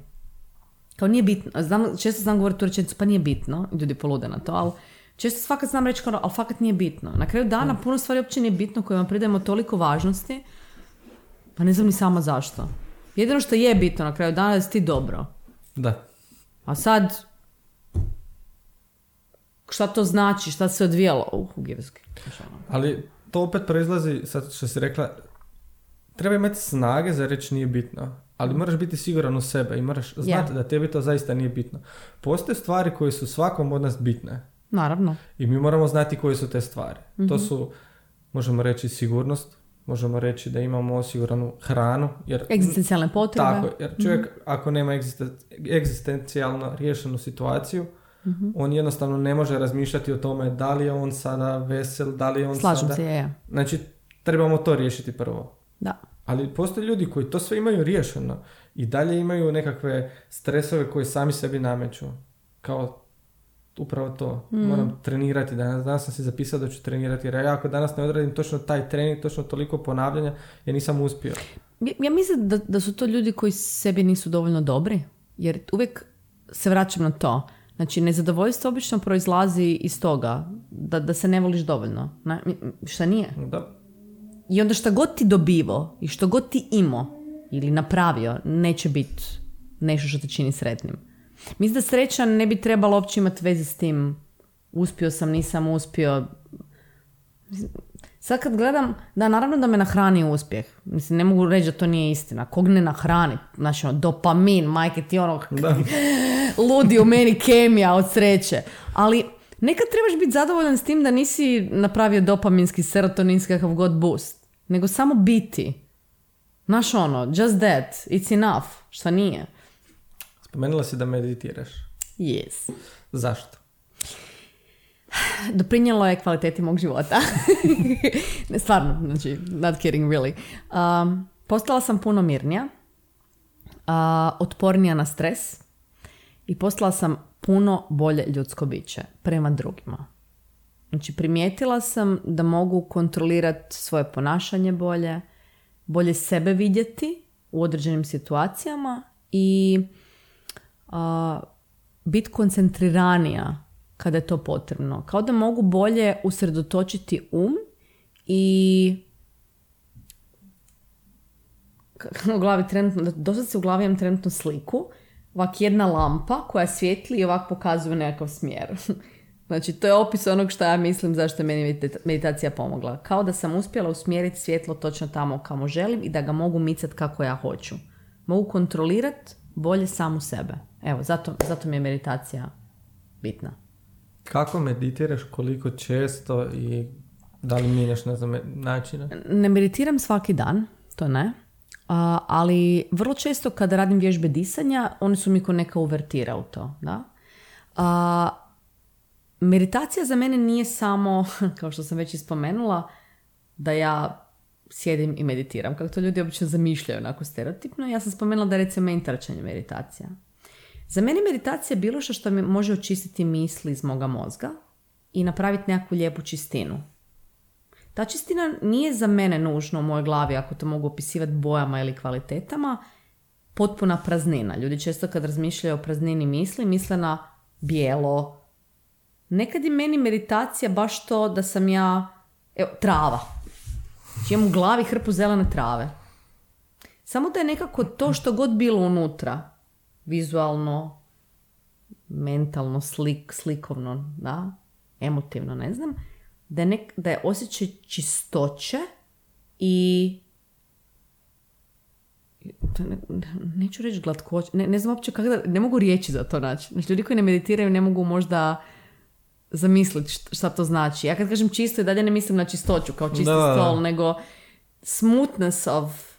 Kao nije bitno, znam, često znam govoriti tu rečenicu, pa nije bitno, ljudi polude na to, ali Često fakat znam reći kao, ali fakat nije bitno. Na kraju dana puno stvari uopće nije bitno kojima pridajemo toliko važnosti, pa ne znam ni sama zašto. Jedino što je bitno na kraju dana je da si ti dobro. Da. A sad, šta to znači, šta se odvijalo? Znaš ono. Ali to opet proizlazi, sad što si rekla, treba imati snage za reći nije bitno. Ali moraš biti siguran u sebe i moraš znati da tebi to zaista nije bitno. Postoje stvari koje su svakom od nas bitne. Naravno. I mi moramo znati koje su te stvari. To su, možemo reći, sigurnost. Možemo reći da imamo osiguranu hranu. Jer, Egzistencijalne potrebe. tako, jer čovjek ako nema egzisten- egzistencijalno riješenu situaciju, on jednostavno ne može razmišljati o tome da li je on sada vesel, da li je on Slažem sada... se, je. Znači, trebamo to riješiti prvo. Da. Ali postoje ljudi koji to sve imaju riješeno i dalje imaju nekakve stresove koje sami sebi nameću. Kao upravo to. Moram trenirati danas. Danas sam si zapisao da ću trenirati jer ja ako danas ne odradim točno taj trening, točno toliko ponavljanja, ja nisam uspio. Ja, ja mislim da, da su to ljudi koji sebi nisu dovoljno dobri, jer uvijek se vraćam na to. Znači, nezadovoljstvo obično proizlazi iz toga da, da se ne voliš dovoljno. Na, šta nije? Da. I onda šta god ti dobivo i što god ti imao ili napravio, neće biti nešto što te čini sretnim. Mislim da sreća ne bi trebala uopće imati veze s tim uspio sam, nisam uspio. Sad kad gledam, da naravno da me nahrani uspjeh. Mislim, ne mogu reći da to nije istina. Kog ne nahrani? Znači, ono, dopamin, majke ti ono, Da. ludi u meni kemija od sreće. Ali nekad trebaš biti zadovoljan s tim da nisi napravio dopaminski, serotoninski kakav god boost. Nego samo biti. Znaš ono, just that, it's enough. Šta nije? Spomenula si da meditiraš. Yes. Zašto? Doprinjelo je kvaliteti mog života. stvarno, znači, not kidding really. Um, postala sam puno mirnija, uh, otpornija na stres i postala sam puno bolje ljudsko biće prema drugima. Znači, primijetila sam da mogu kontrolirati svoje ponašanje bolje, bolje sebe vidjeti u određenim situacijama i a, biti koncentriranija kada je to potrebno. Kao da mogu bolje usredotočiti um i u glavi trenutno, dosta se u glavi imam trenutno sliku, ovak jedna lampa koja svijetli i ovak pokazuje nekakav smjer. Znači, to je opis onog što ja mislim zašto je meni medita- meditacija pomogla. Kao da sam uspjela usmjeriti svjetlo točno tamo kamo želim i da ga mogu micati kako ja hoću. Mogu kontrolirati bolje samu sebe. Evo, zato, zato mi je meditacija bitna. Kako meditiraš, koliko često i da li mijenjaš, ne znam, načine? Ne meditiram svaki dan, to ne. A, ali vrlo često kada radim vježbe disanja, one su mi ko neka uvertira u to. Da? A, meditacija za mene nije samo, kao što sam već i spomenula, da ja sjedim i meditiram. Kako to ljudi obično zamišljaju onako stereotipno. Ja sam spomenula da je recimo meditacija. Za mene je meditacija bilo što što mi može očistiti misli iz moga mozga i napraviti nekakvu lijepu čistinu. Ta čistina nije za mene nužno u mojoj glavi, ako to mogu opisivati bojama ili kvalitetama, potpuna praznina. Ljudi često kad razmišljaju o praznini misli, misle na bijelo. Nekad je meni meditacija baš to da sam ja, evo, trava. Znači imam u glavi hrpu zelene trave. Samo da je nekako to što god bilo unutra, vizualno, mentalno, slik, slikovno, da, emotivno, ne znam, da je, nek, da je osjećaj čistoće i ne, neću reći glatkoće, ne, ne znam uopće kako da, ne mogu riječi za to naći. Znači, ljudi koji ne meditiraju ne mogu možda zamisliti št- šta to znači. Ja kad kažem čisto i dalje ne mislim na čistoću kao čisti Da, da. stol, nego smoothness of,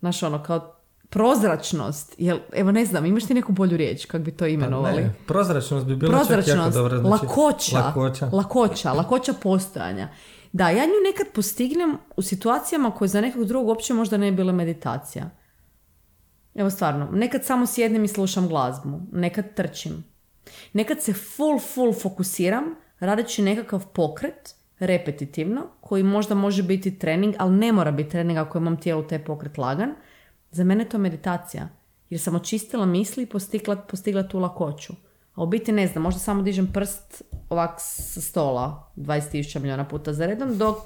znaš ono, kao prozračnost. Jel, evo ne znam, imaš ti neku bolju riječ, kako bi to imenovali? Pa Ne, prozračnost bi bila čak jako Prozračnost, dobra. Znači, lakoća, Lakoća. lakoća, lakoća postojanja. Da, ja nju nekad postignem u situacijama koje za nekog drugog uopće možda ne bi bila meditacija. Evo stvarno, nekad samo sjednem i slušam glazbu, nekad trčim. Nekad se full, full fokusiram radeći nekakav pokret, repetitivno, koji možda može biti trening, ali ne mora biti trening ako je mom tijelu taj pokret lagan. Za mene je to meditacija. Jer sam očistila misli i postigla, postigla tu lakoću. A u biti ne znam, možda samo dižem prst ovak sa stola 20.000 milijuna puta za redom, dok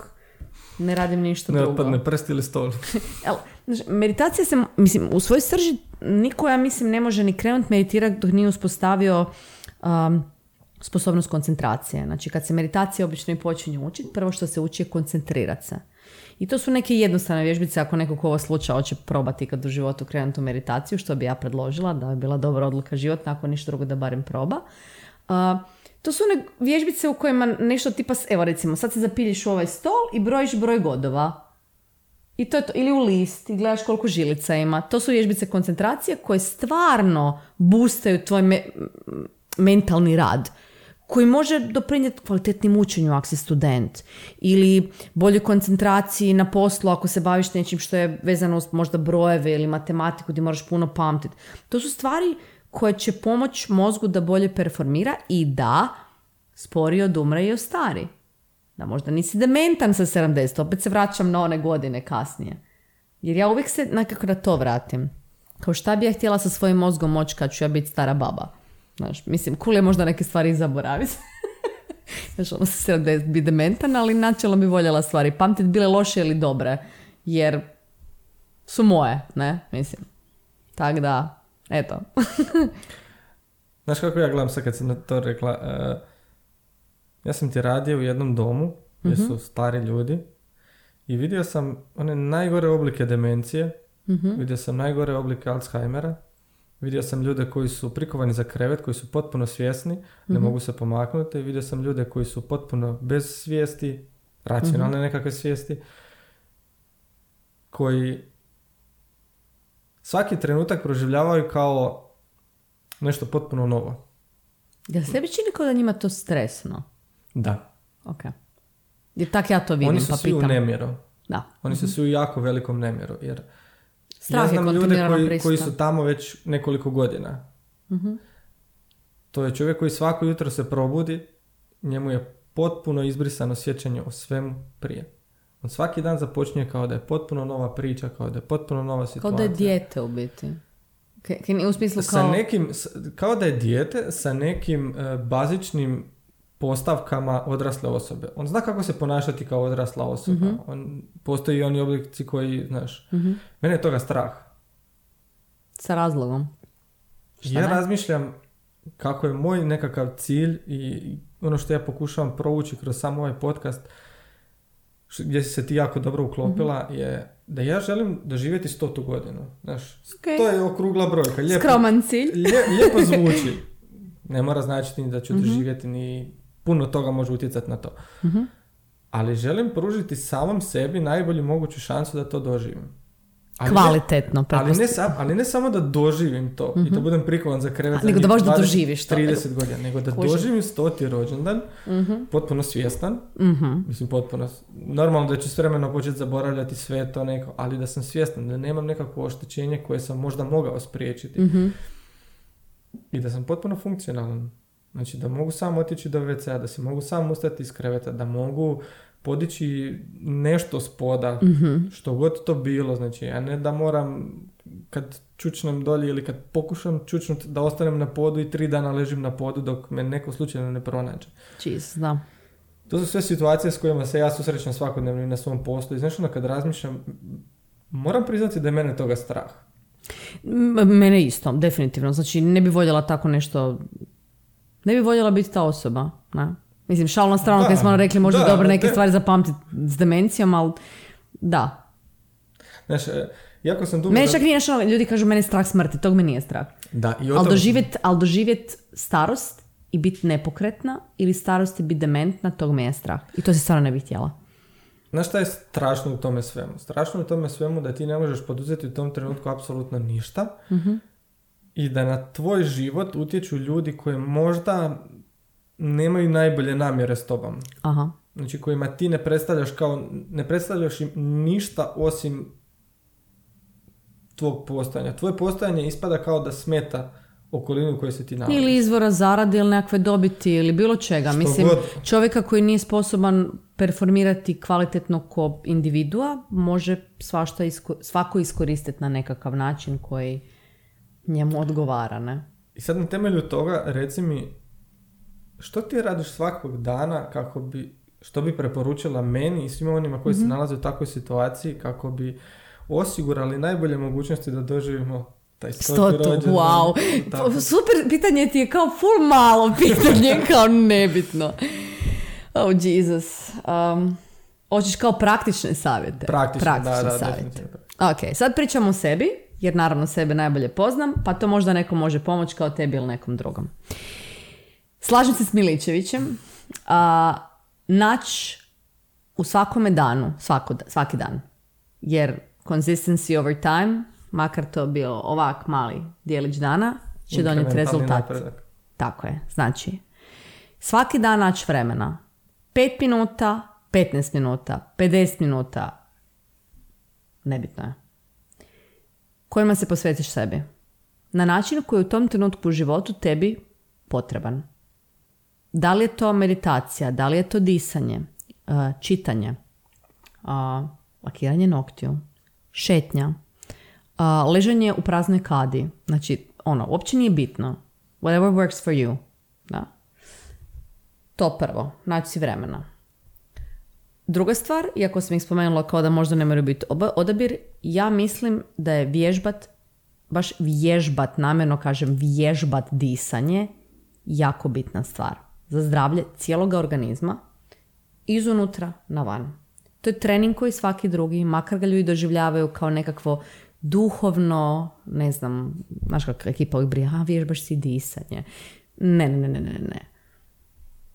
ne radim ništa Ne drugo. otpadne prst ili stol. Evo, znači, meditacija se, mislim, u svojoj srži niko, ja mislim, ne može ni krenuti meditirati dok nije uspostavio um, sposobnost koncentracije. Znači, kad se meditacija obično i počinje učiti, prvo što se uči je koncentrirati se. I to su neke jednostavne vježbice, ako neko ko ovo sluča hoće probati kad u životu krenuti u meditaciju, što bi ja predložila, da bi bila dobra odluka život, ako ništa drugo da barem proba. Uh, to su one vježbice u kojima nešto tipa, evo recimo, sad se zapiljiš u ovaj stol i brojiš broj godova. I to je to. Ili u list i gledaš koliko žilica ima. To su vježbice koncentracije koje stvarno boostaju tvoj me- mentalni rad koji može doprinijeti kvalitetnim učenju ako si student ili boljoj koncentraciji na poslu ako se baviš nečim što je vezano uz možda brojeve ili matematiku gdje moraš puno pamtiti. To su stvari koje će pomoći mozgu da bolje performira i da sporije odumre i ostari. Da možda nisi dementan sa 70, opet se vraćam na one godine kasnije. Jer ja uvijek se nekako na to vratim. Kao šta bi ja htjela sa svojim mozgom moći kad ću ja biti stara baba. Znaš, mislim, cool je možda neke stvari i zaboraviti. Znaš, ono sa 70 bi dementan, ali načelno bi voljela stvari pamtit, bile loše ili dobre. Jer su moje, ne? Mislim. Tak da, eto. Znaš kako ja gledam sad kad na to rekla? e, ja sam ti radio u jednom domu gdje su stari ljudi i vidio sam one najgore oblike demencije, vidio sam najgore oblike Alzheimera, vidio sam ljude koji su prikovani za krevet, koji su potpuno svjesni, ne mogu se pomaknuti, vidio sam ljude koji su potpuno bez svijesti, racionalne nekakve svijesti, koji svaki trenutak proživljavaju kao nešto potpuno novo. Ja sebi čini kao da njima to stresno. Da. Ok. Jer tak ja to vidim, Oni su pa svi u pitam. nemjeru. Da. Oni su svi u jako velikom nemjeru. Jer Strah ja znam ljude koji, koji su tamo već nekoliko godina. Mhm. To je čovjek koji svako jutro se probudi, njemu je potpuno izbrisano sjećanje o svemu prije. On svaki dan započinje kao da je potpuno nova priča, kao da je potpuno nova situacija. Kao da je dijete u biti. Ke- ke- u smislu sa kao... nekim, s- kao da je dijete sa nekim e, bazičnim postavkama odrasle osobe. On zna kako se ponašati kao odrasla osoba. Mhm. On, postoji i oni oblici koji, znaš, mene je toga strah. Sa razlogom. Šta ja ne? razmišljam kako je moj nekakav cilj i ono što ja pokušavam provući kroz sam ovaj podcast gdje si se ti jako dobro uklopila Mhm. je da ja želim doživjeti stotu godinu. Znaš, Ok. to je okrugla brojka. Lijepo, Skroman cilj. Lije- lijepo zvuči. Ne mora značiti ni da ću Mhm. doživjeti ni puno toga može utjecati na to. Mhm. Ali želim pružiti samom sebi najbolju moguću šansu da to doživim. Ali ne- Kvalitetno, ali ne, sam, ali ne samo da doživim to i to budem prikovan za krevet za Nego da baš da 20, doživiš to. 30 godina, nego da Kužim. doživim stoti rođendan, potpuno svjestan, Mhm. mislim potpuno, normalno da ću s vremenom početi zaboravljati sve to neko, ali da sam svjestan, da nemam nekakvo oštećenje koje sam možda mogao spriječiti Mhm. i da sam potpuno funkcionalan. Znači da mogu sam otići do WC-a, da se mogu sam ustati iz kreveta, da mogu podići nešto s poda, Mhm. što god to bilo, znači, a ne da moram kad čučnem dolje ili kad pokušam čučnut da ostanem na podu i tri dana ležim na podu dok me neko slučajno ne pronađe. Jesus, da. To su sve situacije s kojima se ja susrećem svakodnevno i na svom poslu i znaš ono kad razmišljam, moram priznati da je mene toga strah. M- Mene isto, definitivno. Znači, ne bi voljela tako nešto... Ne bi voljela biti ta osoba, ne? Mislim, šal na stranu, kad smo ono rekli možda da, dobro neke de- stvari zapamtiti s demencijom, ali da. Znaš, e, jako sam dugo... Mene čak nije što ljudi kažu mene je strah smrti, tog me nije strah. Da, i Ali doživjet, al doživjet starost i biti nepokretna ili starost i biti dementna, tog me je strah. I to se stvarno ne bih htjela. Znaš šta je strašno u tome svemu? Strašno je u tome svemu da ti ne možeš poduzeti u tom trenutku apsolutno ništa i da na tvoj život utječu ljudi koji možda nemaju najbolje namjere s tobom. Aha. Znači kojima ti ne predstavljaš kao, ne predstavljaš im ništa osim tvog postojanja. Tvoje postojanje ispada kao da smeta okolinu u kojoj se ti nalaziš. Ili izvora zarade ili nekakve dobiti ili bilo čega. Što Mislim, god. čovjeka koji nije sposoban performirati kvalitetno ko individua može svašta isko- svako iskoristiti na nekakav način koji njemu odgovara, ne? I sad na temelju toga, reci mi, što ti radiš svakog dana kako bi, što bi preporučila meni i svima onima koji se nalaze u takvoj situaciji kako bi osigurali najbolje mogućnosti da doživimo taj stoti rođendan. wow. Tako. Super, pitanje ti je kao full malo pitanje, kao nebitno. Oh, Jesus. Um, hoćeš kao praktične savjete? Praktično, da, da, savjete. definitivno. Ok, sad pričamo o sebi, jer naravno sebe najbolje poznam, pa to možda neko može pomoći kao tebi ili nekom drugom. Slažem se s Miličevićem. A, nać u svakome danu, svako, svaki dan. Jer consistency over time, makar to bio ovak mali dijelić dana, će donijeti rezultat. napredak. Tako je. Znači, svaki dan naći vremena. 5 minuta, 15 minuta, 50 minuta. Nebitno je. Kojima se posvetiš sebi. Na način koji je u tom trenutku u životu tebi potreban. Da li je to meditacija, da li je to disanje, uh, čitanje, lakiranje noktiju, šetnja, ležanje u praznoj kadi. Znači, ono, uopće nije bitno. Whatever works for you. Da. To prvo, naći si vremena. Druga stvar, iako sam ih spomenula kao da možda ne moraju biti odabir, ja mislim da je vježbat, baš vježbat, namjerno kažem vježbat disanje, jako bitna stvar. Za zdravlje cijeloga organizma, izunutra na van. To je trening koji svaki drugi, makar ga ljudi doživljavaju kao nekakvo duhovno, ne znam, znaš kako ekipa uvijek brije, a vježbaš si disanje. Ne, ne, ne, ne, ne.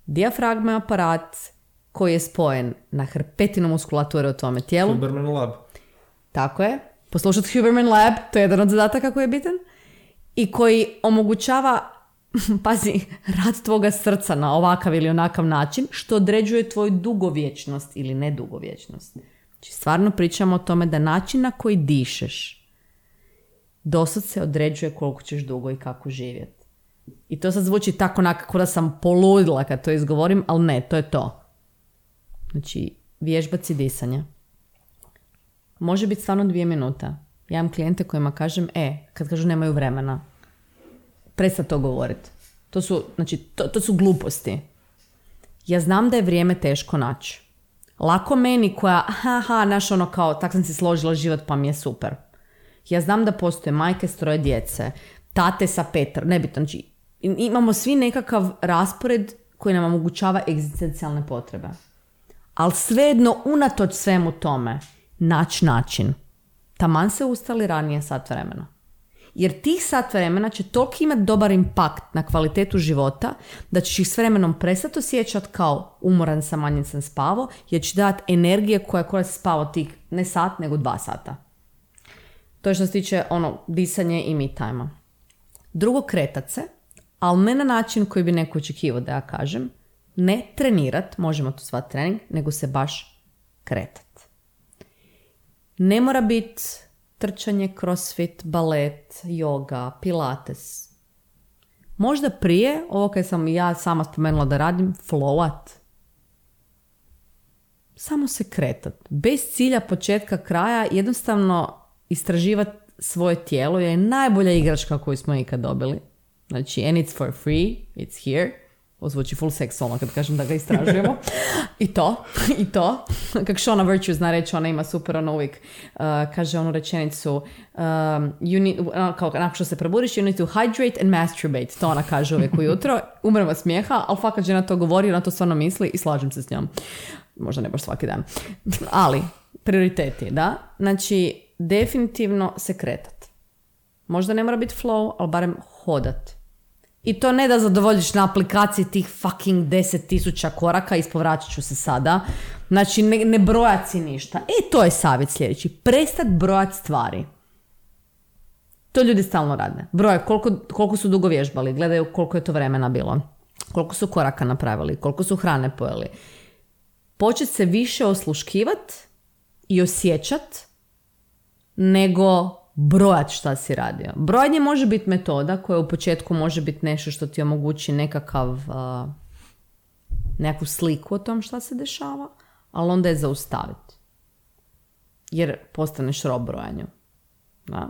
Dijafragma je aparat koji je spojen na hrpetinu muskulature u tome tijelu. Huberman Lab. Tako je. Poslušati Huberman Lab, to je jedan od zadataka koji je bitan. I koji omogućava, pazi, rad tvoga srca na ovakav ili onakav način, što određuje tvoju dugovječnost ili nedugovječnost. Znači, stvarno pričamo o tome da način na koji dišeš dosad se određuje koliko ćeš dugo i kako živjeti. I to sad zvuči tako onako da sam poludila kad to izgovorim, ali ne, to je to. Znači, vježbaci disanja. Može biti stvarno dvije minuta. Ja imam klijente kojima kažem, e, kad kažu nemaju vremena, presta to govoriti. To su, znači, to, to su gluposti. Ja znam da je vrijeme teško naći. Lako meni koja, aha, aha, naš ono kao, tak sam si složila život pa mi je super. Ja znam da postoje majke s troje djece, tate sa petar, nebitno, znači imamo svi nekakav raspored koji nam omogućava egzistencijalne potrebe. Ali svejedno, unatoč svemu tome, naći način. Taman se ustali ranije sat vremena. Jer tih sat vremena će toliko imati dobar impakt na kvalitetu života da ćeš ih s vremenom prestati osjećati kao umoran sam, manje sam spavo, jer će dati energije koja koja si spavao tih ne sat, nego dva sata. To je što se tiče ono, disanje i me time Drugo, kretat se, ali ne na način koji bi neko očekivao da ja kažem. Ne trenirat, možemo to zvati trening, nego se baš kretat. Ne mora biti trčanje, crossfit, balet, yoga, pilates. Možda prije, ovo kad sam ja sama spomenula da radim, flowat. Samo se kretat. Bez cilja početka kraja, jednostavno istraživati svoje tijelo je najbolja igračka koju smo ikad dobili. Znači, and it's for free, it's here. Ovo zvuči full seksualno kad kažem da ga istražujemo. I to, i to. Kak Shona Virtue zna reći, ona ima super, ono uvijek uh, kaže onu rečenicu, um, you need, uh, kao nakon što se probudiš, you need to hydrate and masturbate. To ona kaže uvijek ujutro. Umrem od smijeha, ali fakat žena to govori, ona to stvarno misli i slažem se s njom. Možda ne baš svaki dan. Ali, prioriteti, da? Znači, definitivno se kretat. Možda ne mora biti flow, ali barem hodat. I to ne da zadovoljiš na aplikaciji tih fucking 10.000 koraka, ispovraćat ću se sada. Znači, ne, ne brojat si ništa. E, to je savjet sljedeći. Prestat brojat stvari. To ljudi stalno rade. Broje koliko, koliko su dugo vježbali, gledaju koliko je to vremena bilo, koliko su koraka napravili, koliko su hrane pojeli. Počet se više osluškivat i osjećat nego brojat šta si radio. Brojanje može biti metoda koja u početku može biti nešto što ti omogući nekakav uh, nekakvu sliku o tom šta se dešava, ali onda je zaustaviti. Jer postaneš rob brojanju. Da?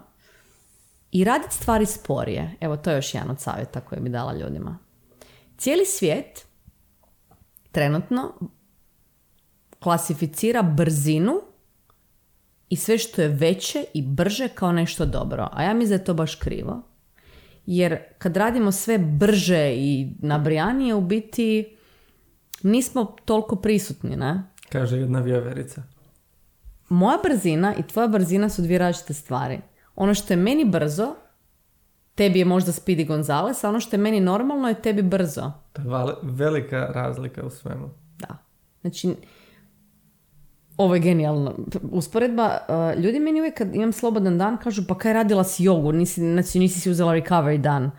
i raditi stvari sporije. Evo, to je još jedan od savjeta koje bi dala ljudima. Cijeli svijet trenutno klasificira brzinu i sve što je veće i brže kao nešto dobro. A ja mislim da je to baš krivo. Jer kad radimo sve brže i nabrijanije, u biti nismo toliko prisutni, ne? Kaže jedna vjeverica. Moja brzina i tvoja brzina su dvije različite stvari. Ono što je meni brzo, tebi je možda Speedy Gonzales, a ono što je meni normalno je tebi brzo. To je velika razlika u svemu. Da. Znači, ovo je genijalno. Usporedba, uh, ljudi meni uvijek kad imam slobodan dan kažu pa kaj radila si jogu, nisi, znači nisi si uzela recovery dan.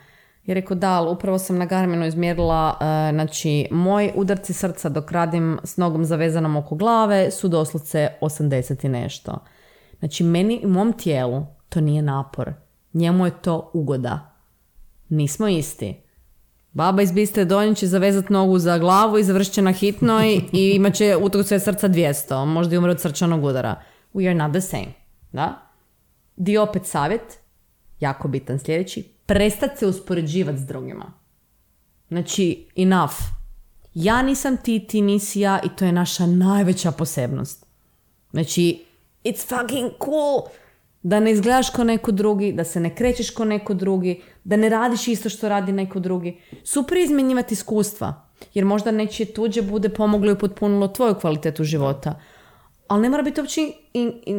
I rekao da, ali upravo sam na Garminu izmjerila, uh, znači moj udarci srca dok radim s nogom zavezanom oko glave su doslovce 80 i nešto. Znači meni u mom tijelu to nije napor. Njemu je to ugoda. Nismo isti. Baba iz Bistre Donje će zavezati nogu za glavu i završit na hitnoj i imat će sve srca 200. Možda i umre od srčanog udara. We are not the same. Da? Di opet savjet, jako bitan sljedeći, prestat se uspoređivati s drugima. Znači, enough. Ja nisam ti, ti nisi ja i to je naša najveća posebnost. Znači, it's fucking cool da ne izgledaš kao neko drugi, da se ne krećeš kao neko drugi, da ne radiš isto što radi neko drugi. Super izmjenjivati iskustva, jer možda nečije tuđe bude pomoglo i potpunilo tvoju kvalitetu života. Ali ne mora biti uopće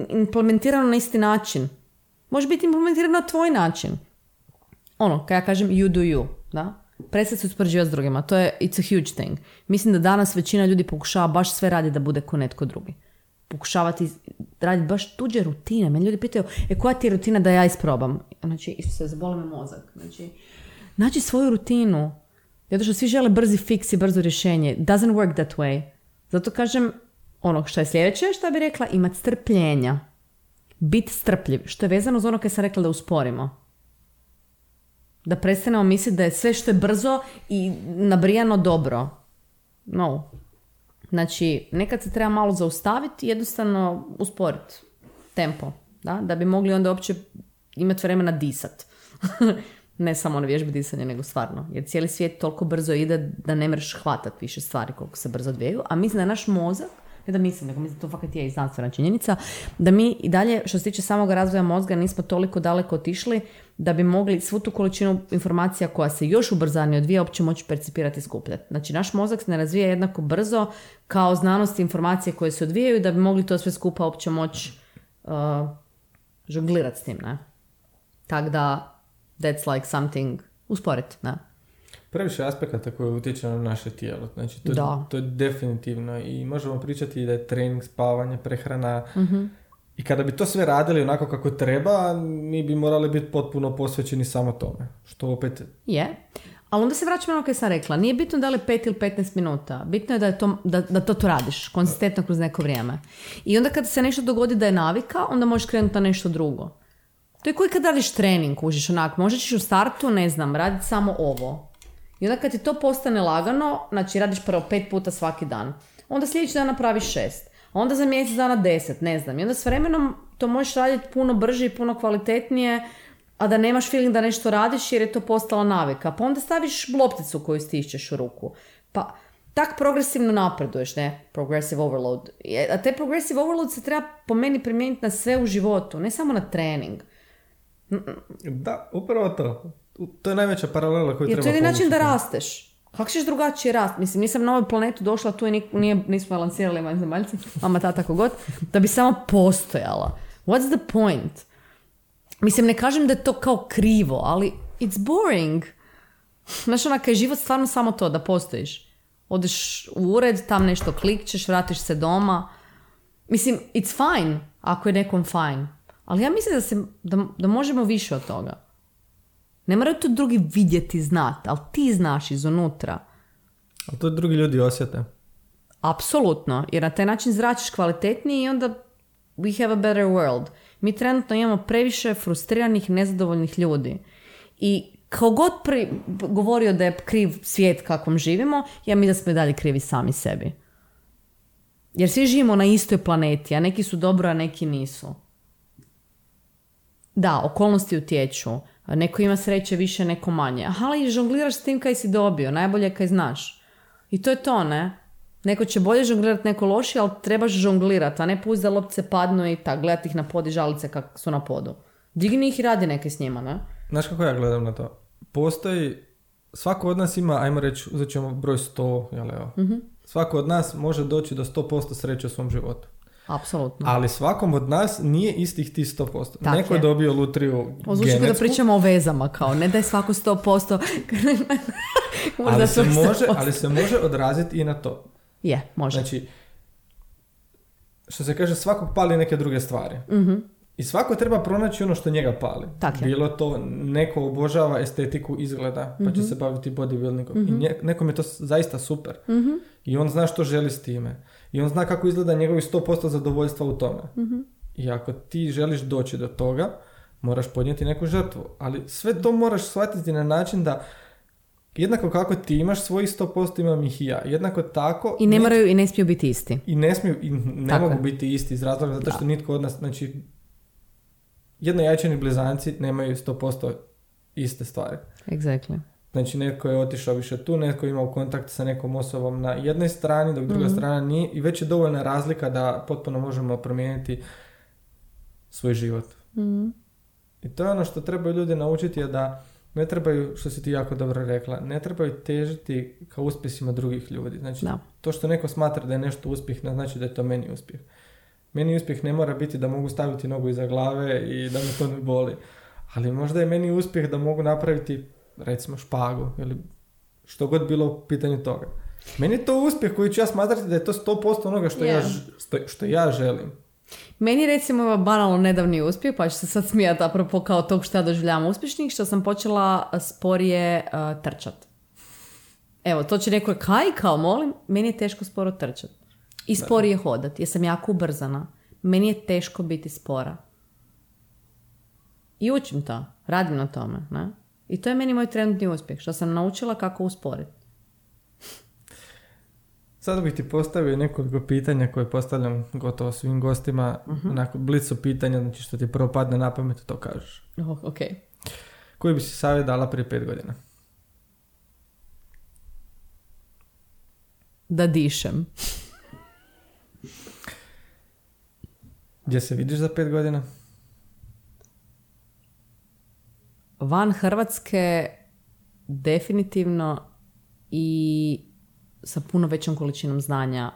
implementirano na isti način. Može biti implementirano na tvoj način. Ono, kad ja kažem you do you, da? Prestati se uspoređivati s drugima. To je, it's a huge thing. Mislim da danas većina ljudi pokušava baš sve radi da bude ko netko drugi pokušavati raditi baš tuđe rutine. Meni ljudi pitaju, e koja ti je rutina da ja isprobam? Znači, se zaboli me mozak. Znači, naći svoju rutinu. Zato što svi žele brzi fiks i brzo rješenje. Doesn't work that way. Zato kažem, ono što je sljedeće, što bi rekla, imati strpljenja. Biti strpljiv. Što je vezano uz ono kad sam rekla da usporimo. Da prestanemo misliti da je sve što je brzo i nabrijano dobro. No. Znači, nekad se treba malo zaustaviti jednostavno usporiti tempo, da? da bi mogli onda uopće imati vremena disat. ne samo na vježbi disanja, nego stvarno. Jer cijeli svijet toliko brzo ide da ne mreš hvatati više stvari koliko se brzo odvijaju. A mislim da naš mozak, ne da mislim, nego mislim to fakat je i znanstvena činjenica, da mi i dalje, što se tiče samog razvoja mozga, nismo toliko daleko otišli da bi mogli svu tu količinu informacija koja se još ubrzanije odvija uopće moći percipirati i skupljati. Znači, naš mozak se ne razvija jednako brzo kao znanost informacije koje se odvijaju da bi mogli to sve skupa uopće moći uh, žonglirati s tim, ne? Tako da, that's like something usporiti, ne? Previše aspekata koje utječe na naše tijelo. Znači, to, da. to je definitivno i možemo pričati da je trening, spavanje, prehrana, mm i kada bi to sve radili onako kako treba, mi bi morali biti potpuno posvećeni samo tome. Što opet... Je. Ali onda se vraćamo ono koje sam rekla. Nije bitno da li 5 ili 15 minuta. Bitno je da, je to, da, da to, to radiš konzistentno kroz neko vrijeme. I onda kad se nešto dogodi da je navika, onda možeš krenuti na nešto drugo. To je koji kad radiš trening, kužiš onak, možeš ćeš u startu, ne znam, raditi samo ovo. I onda kad ti to postane lagano, znači radiš prvo pet puta svaki dan. Onda sljedeći dan napraviš šest onda za mjesec dana deset, ne znam. I onda s vremenom to možeš raditi puno brže i puno kvalitetnije, a da nemaš feeling da nešto radiš jer je to postala navika. Pa onda staviš lopticu koju stišćeš u ruku. Pa tak progresivno napreduješ, ne? Progressive overload. A te progressive overload se treba po meni primijeniti na sve u životu, ne samo na trening. Da, upravo to. To je najveća paralela koju jer treba to je način da rasteš. Kako ćeš drugačije rast? Mislim, nisam na ovu planetu došla, tu je nije, nismo je lancirali vanzemaljci, mama, tata, god, da bi samo postojala. What's the point? Mislim, ne kažem da je to kao krivo, ali it's boring. Znaš, onak je život stvarno samo to, da postojiš. Odeš u ured, tam nešto klikćeš, vratiš se doma. Mislim, it's fine ako je nekom fine. Ali ja mislim da, se, da, da možemo više od toga. Ne moraju to drugi vidjeti, znati, ali ti znaš izunutra. Ali to drugi ljudi osjete. Apsolutno, jer na taj način zračiš kvalitetniji i onda we have a better world. Mi trenutno imamo previše frustriranih, nezadovoljnih ljudi. I kao god pri, govorio da je kriv svijet kakvom živimo, ja mi da smo i dalje krivi sami sebi. Jer svi živimo na istoj planeti, a neki su dobro, a neki nisu. Da, okolnosti utječu. Neko ima sreće više, neko manje. Aha, ali žongliraš s tim kaj si dobio. Najbolje je kaj znaš. I to je to, ne? Neko će bolje žonglirati, neko loši, ali trebaš žonglirati, a ne pusti da lopce padnu i tak, gledati ih na pod i žalice kako su na podu. Digni ih i radi neke s njima, ne? Znaš kako ja gledam na to? Postoji, svako od nas ima, ajmo reći, uzet ćemo broj 100, jel evo. Svako od nas može doći do 100% sreće u svom životu. Apsolutno. Ali svakom od nas nije istih ti 100%. Tak Neko je je. dobio lutriju O, kao da genetsku, pričamo o vezama, kao ne daj svako 100%. Možda ali se, može, 100%. ali se može odraziti i na to. Je, može. Znači, što se kaže, svakog pali neke druge stvari. Mhm. I svako treba pronaći ono što njega pali. Tak je. Bilo to, neko obožava estetiku izgleda, pa Mhm. će se baviti bodybuildingom. I nje- nekom je to zaista super. Mhm. I on zna što želi s time. I on zna kako izgleda njegovi 100% zadovoljstva u tome. Mhm. I ako ti želiš doći do toga, moraš podnijeti neku žrtvu. Ali sve to moraš shvatiti na način da jednako kako ti imaš svojih 100%, imam ih i ja. Jednako tako... I ne nit- moraju i ne smiju biti isti. i ne smiju, i ne Tako mogu biti isti iz razloga zato što nitko od nas, znači, jednojajčani blizanci nemaju 100% iste stvari. Exactly. Znači, netko je otišao više tu, netko je imao kontakt sa nekom osobom na jednoj strani, dok druga Mhm. strana nije i već je dovoljna razlika da potpuno možemo promijeniti svoj život. Mhm. I to je ono što trebaju ljudi naučiti je da ne trebaju, što si ti jako dobro rekla, ne trebaju težiti ka uspjesima drugih ljudi. Znači, Da. to što neko smatra da je nešto uspjeh, ne znači da je to meni uspjeh. Meni uspjeh ne mora biti da mogu staviti nogu iza glave i da me to ne boli. Ali možda je meni uspjeh da mogu napraviti, recimo, špagu ili što god bilo u pitanju toga. Meni je to uspjeh koji ću ja smatrati da je to 100% onoga što, ja, Je. ž- što, što ja želim. Meni recimo banalno nedavni uspjeh, pa ću se sad smijati apropo kao tog što ja doživljavam uspješnih, što sam počela sporije uh, trčat. Evo, to će neko kaj, kao molim, meni je teško sporo trčat. I sporije hodat, jer sam jako ubrzana. Meni je teško biti spora. I učim to, radim na tome. Ne? I to je meni moj trenutni uspjeh, što sam naučila kako usporiti. Sada bih ti postavio nekoliko pitanja koje postavljam gotovo svim gostima. Onako, blicu pitanja, znači što ti prvo padne na pamet, to kažeš. Oh, ok. Koji bi si savjet dala prije pet godina? Da dišem. Gdje se vidiš za pet godina? Van Hrvatske definitivno i sa puno većom količinom znanja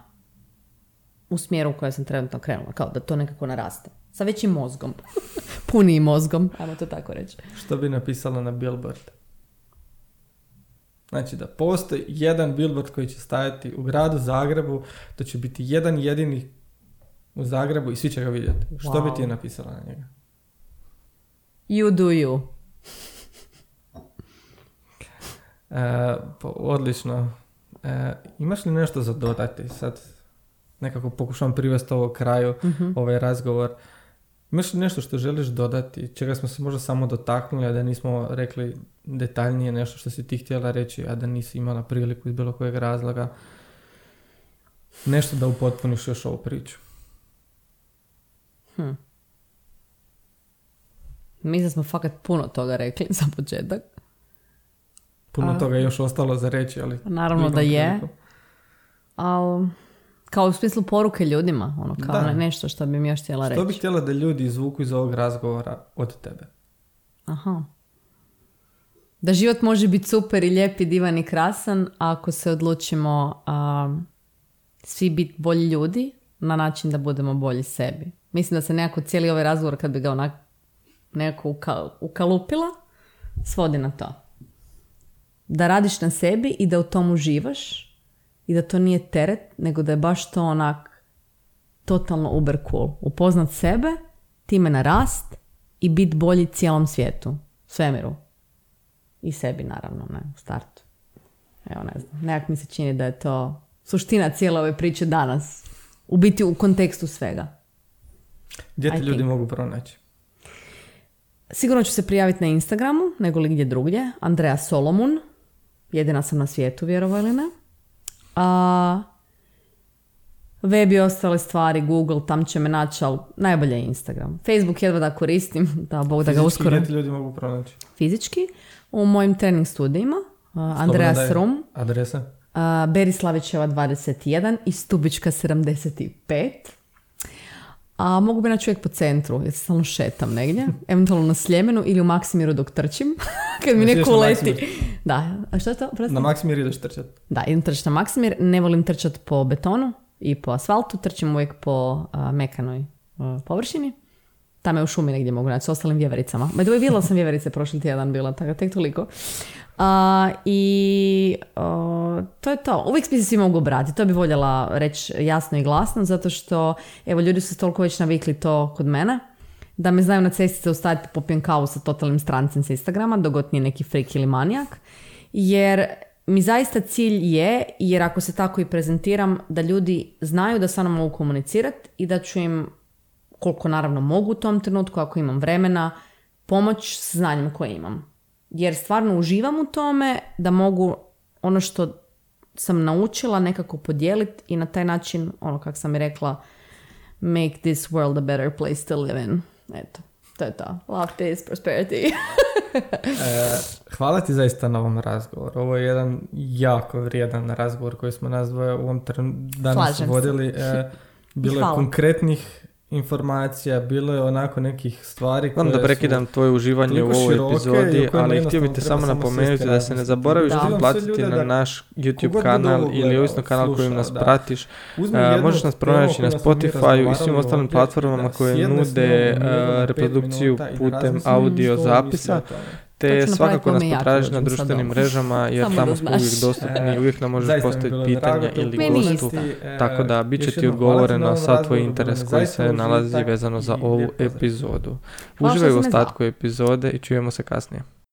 u smjeru u kojem sam trenutno krenula, kao da to nekako naraste. Sa većim mozgom. Punijim mozgom, ajmo to tako reći. Što bi napisala na billboard? Znači da postoji jedan billboard koji će stajati u gradu Zagrebu, to će biti jedan jedini u Zagrebu i svi će ga vidjeti. Što bi Wow. ti napisala na njega? You do you. E, po- odlično. E, imaš li nešto za dodati? Sad nekako pokušavam privesti ovo kraju, ovaj razgovor. Imaš li nešto što želiš dodati, čega smo se možda samo dotaknuli, a da nismo rekli detaljnije nešto što si ti htjela reći, a da nisi imala priliku iz bilo kojeg razloga? Nešto da upotpuniš još ovu priču. Mislim da smo fakat puno toga rekli za početak. Puno A. toga je još ostalo za reći, ali... Naravno da je. Ali kao u smislu poruke ljudima, ono kao Da. ne- nešto što bi mi još htjela Što bi reći. htjela da ljudi izvuku iz ovog razgovora od tebe? Aha. Da život može biti super i lijep i divan i krasan ako se odlučimo a, svi biti bolji ljudi na način da budemo bolji sebi. Mislim da se nekako cijeli ovaj razgovor kad bi ga onak nekako uka- ukalupila svodi na to. Da radiš na sebi i da u tom uživaš i da to nije teret, nego da je baš to onak totalno uber cool. Upoznat sebe, time narast i bit bolji cijelom svijetu, svemiru. I sebi naravno, ne, u startu. Evo ne znam, nekak mi se čini da je to suština cijele ove priče danas. U biti u kontekstu svega. Gdje te ljudi think. mogu pronaći? Sigurno ću se prijaviti na Instagramu, nego li gdje drugdje. Andreja Solomun. Jedina sam na svijetu, vjerovo ili ne. A, Web i ostale stvari, Google, tam će me naći, ali najbolje je Instagram. Facebook jedva da koristim, da Bog da ga Fizički uskoro... ti ljudi mogu pronaći? Fizički, u mojim trening studijima, uh, Andreas Slobodno daj Rum, Adresa? uh, Berislavićeva 21 i Stubička 75. A mogu bi naći uvijek po centru, jer se stalno šetam negdje, eventualno na Sljemenu ili u Maksimiru dok trčim, kad mi Znači, neko. Maksimir? Da, a što je to? Prosti? Na Maksimir ideš trčat. Da, idem trčati na Maksimir, ne volim trčati po betonu i po asfaltu, trčim uvijek po a, mekanoj a, površini. Tamo je u šumi negdje mogu naći s ostalim vjevericama. Ma vidjela sam vjeverice prošli tjedan bila, tako tek toliko. A, I o, to je to. Uvijek mi se svi mogu obratiti. To bi voljela reći jasno i glasno, zato što evo ljudi su toliko već navikli to kod mene da me znaju na cesti zaustaviti popijem kavu sa totalnim strancem s Instagrama, dogod nije neki frik ili manijak. Jer mi zaista cilj je, jer ako se tako i prezentiram, da ljudi znaju da sa mnom mogu komunicirati i da ću im, koliko naravno mogu u tom trenutku, ako imam vremena, pomoć s znanjem koje imam. Jer stvarno uživam u tome da mogu ono što sam naučila nekako podijeliti i na taj način, ono kako sam i rekla, make this world a better place to live in. Eto, to je to. Love, peace, prosperity. E, hvala ti zaista na ovom razgovoru. Ovo je jedan jako vrijedan razgovor koji smo nas dvoje u ovom trenu danas Slažem vodili. E, bilo je konkretnih informacija, bilo je onako nekih stvari koje Znam da prekidam tvoje uživanje u ovoj epizodi, ali htio bih te samo napomenuti da se ne zaboraviš Da. platiti na naš YouTube kanal ili ovisno kanal kojim nas da. pratiš. E, možeš nas pronaći na Spotify i svim ostalim platformama koje nude e, reprodukciju putem audio zapisa. Te svakako nas potražiš na društvenim doma. mrežama jer Samo tamo smo uvijek dostupni i uvijek nam možeš postaviti te ili gostu. E, Tako da bit će ti odgovoreno sav tvoj interes koji se nalazi vezano za ovu epizodu. Uživaj u ostatku epizode i čujemo se kasnije.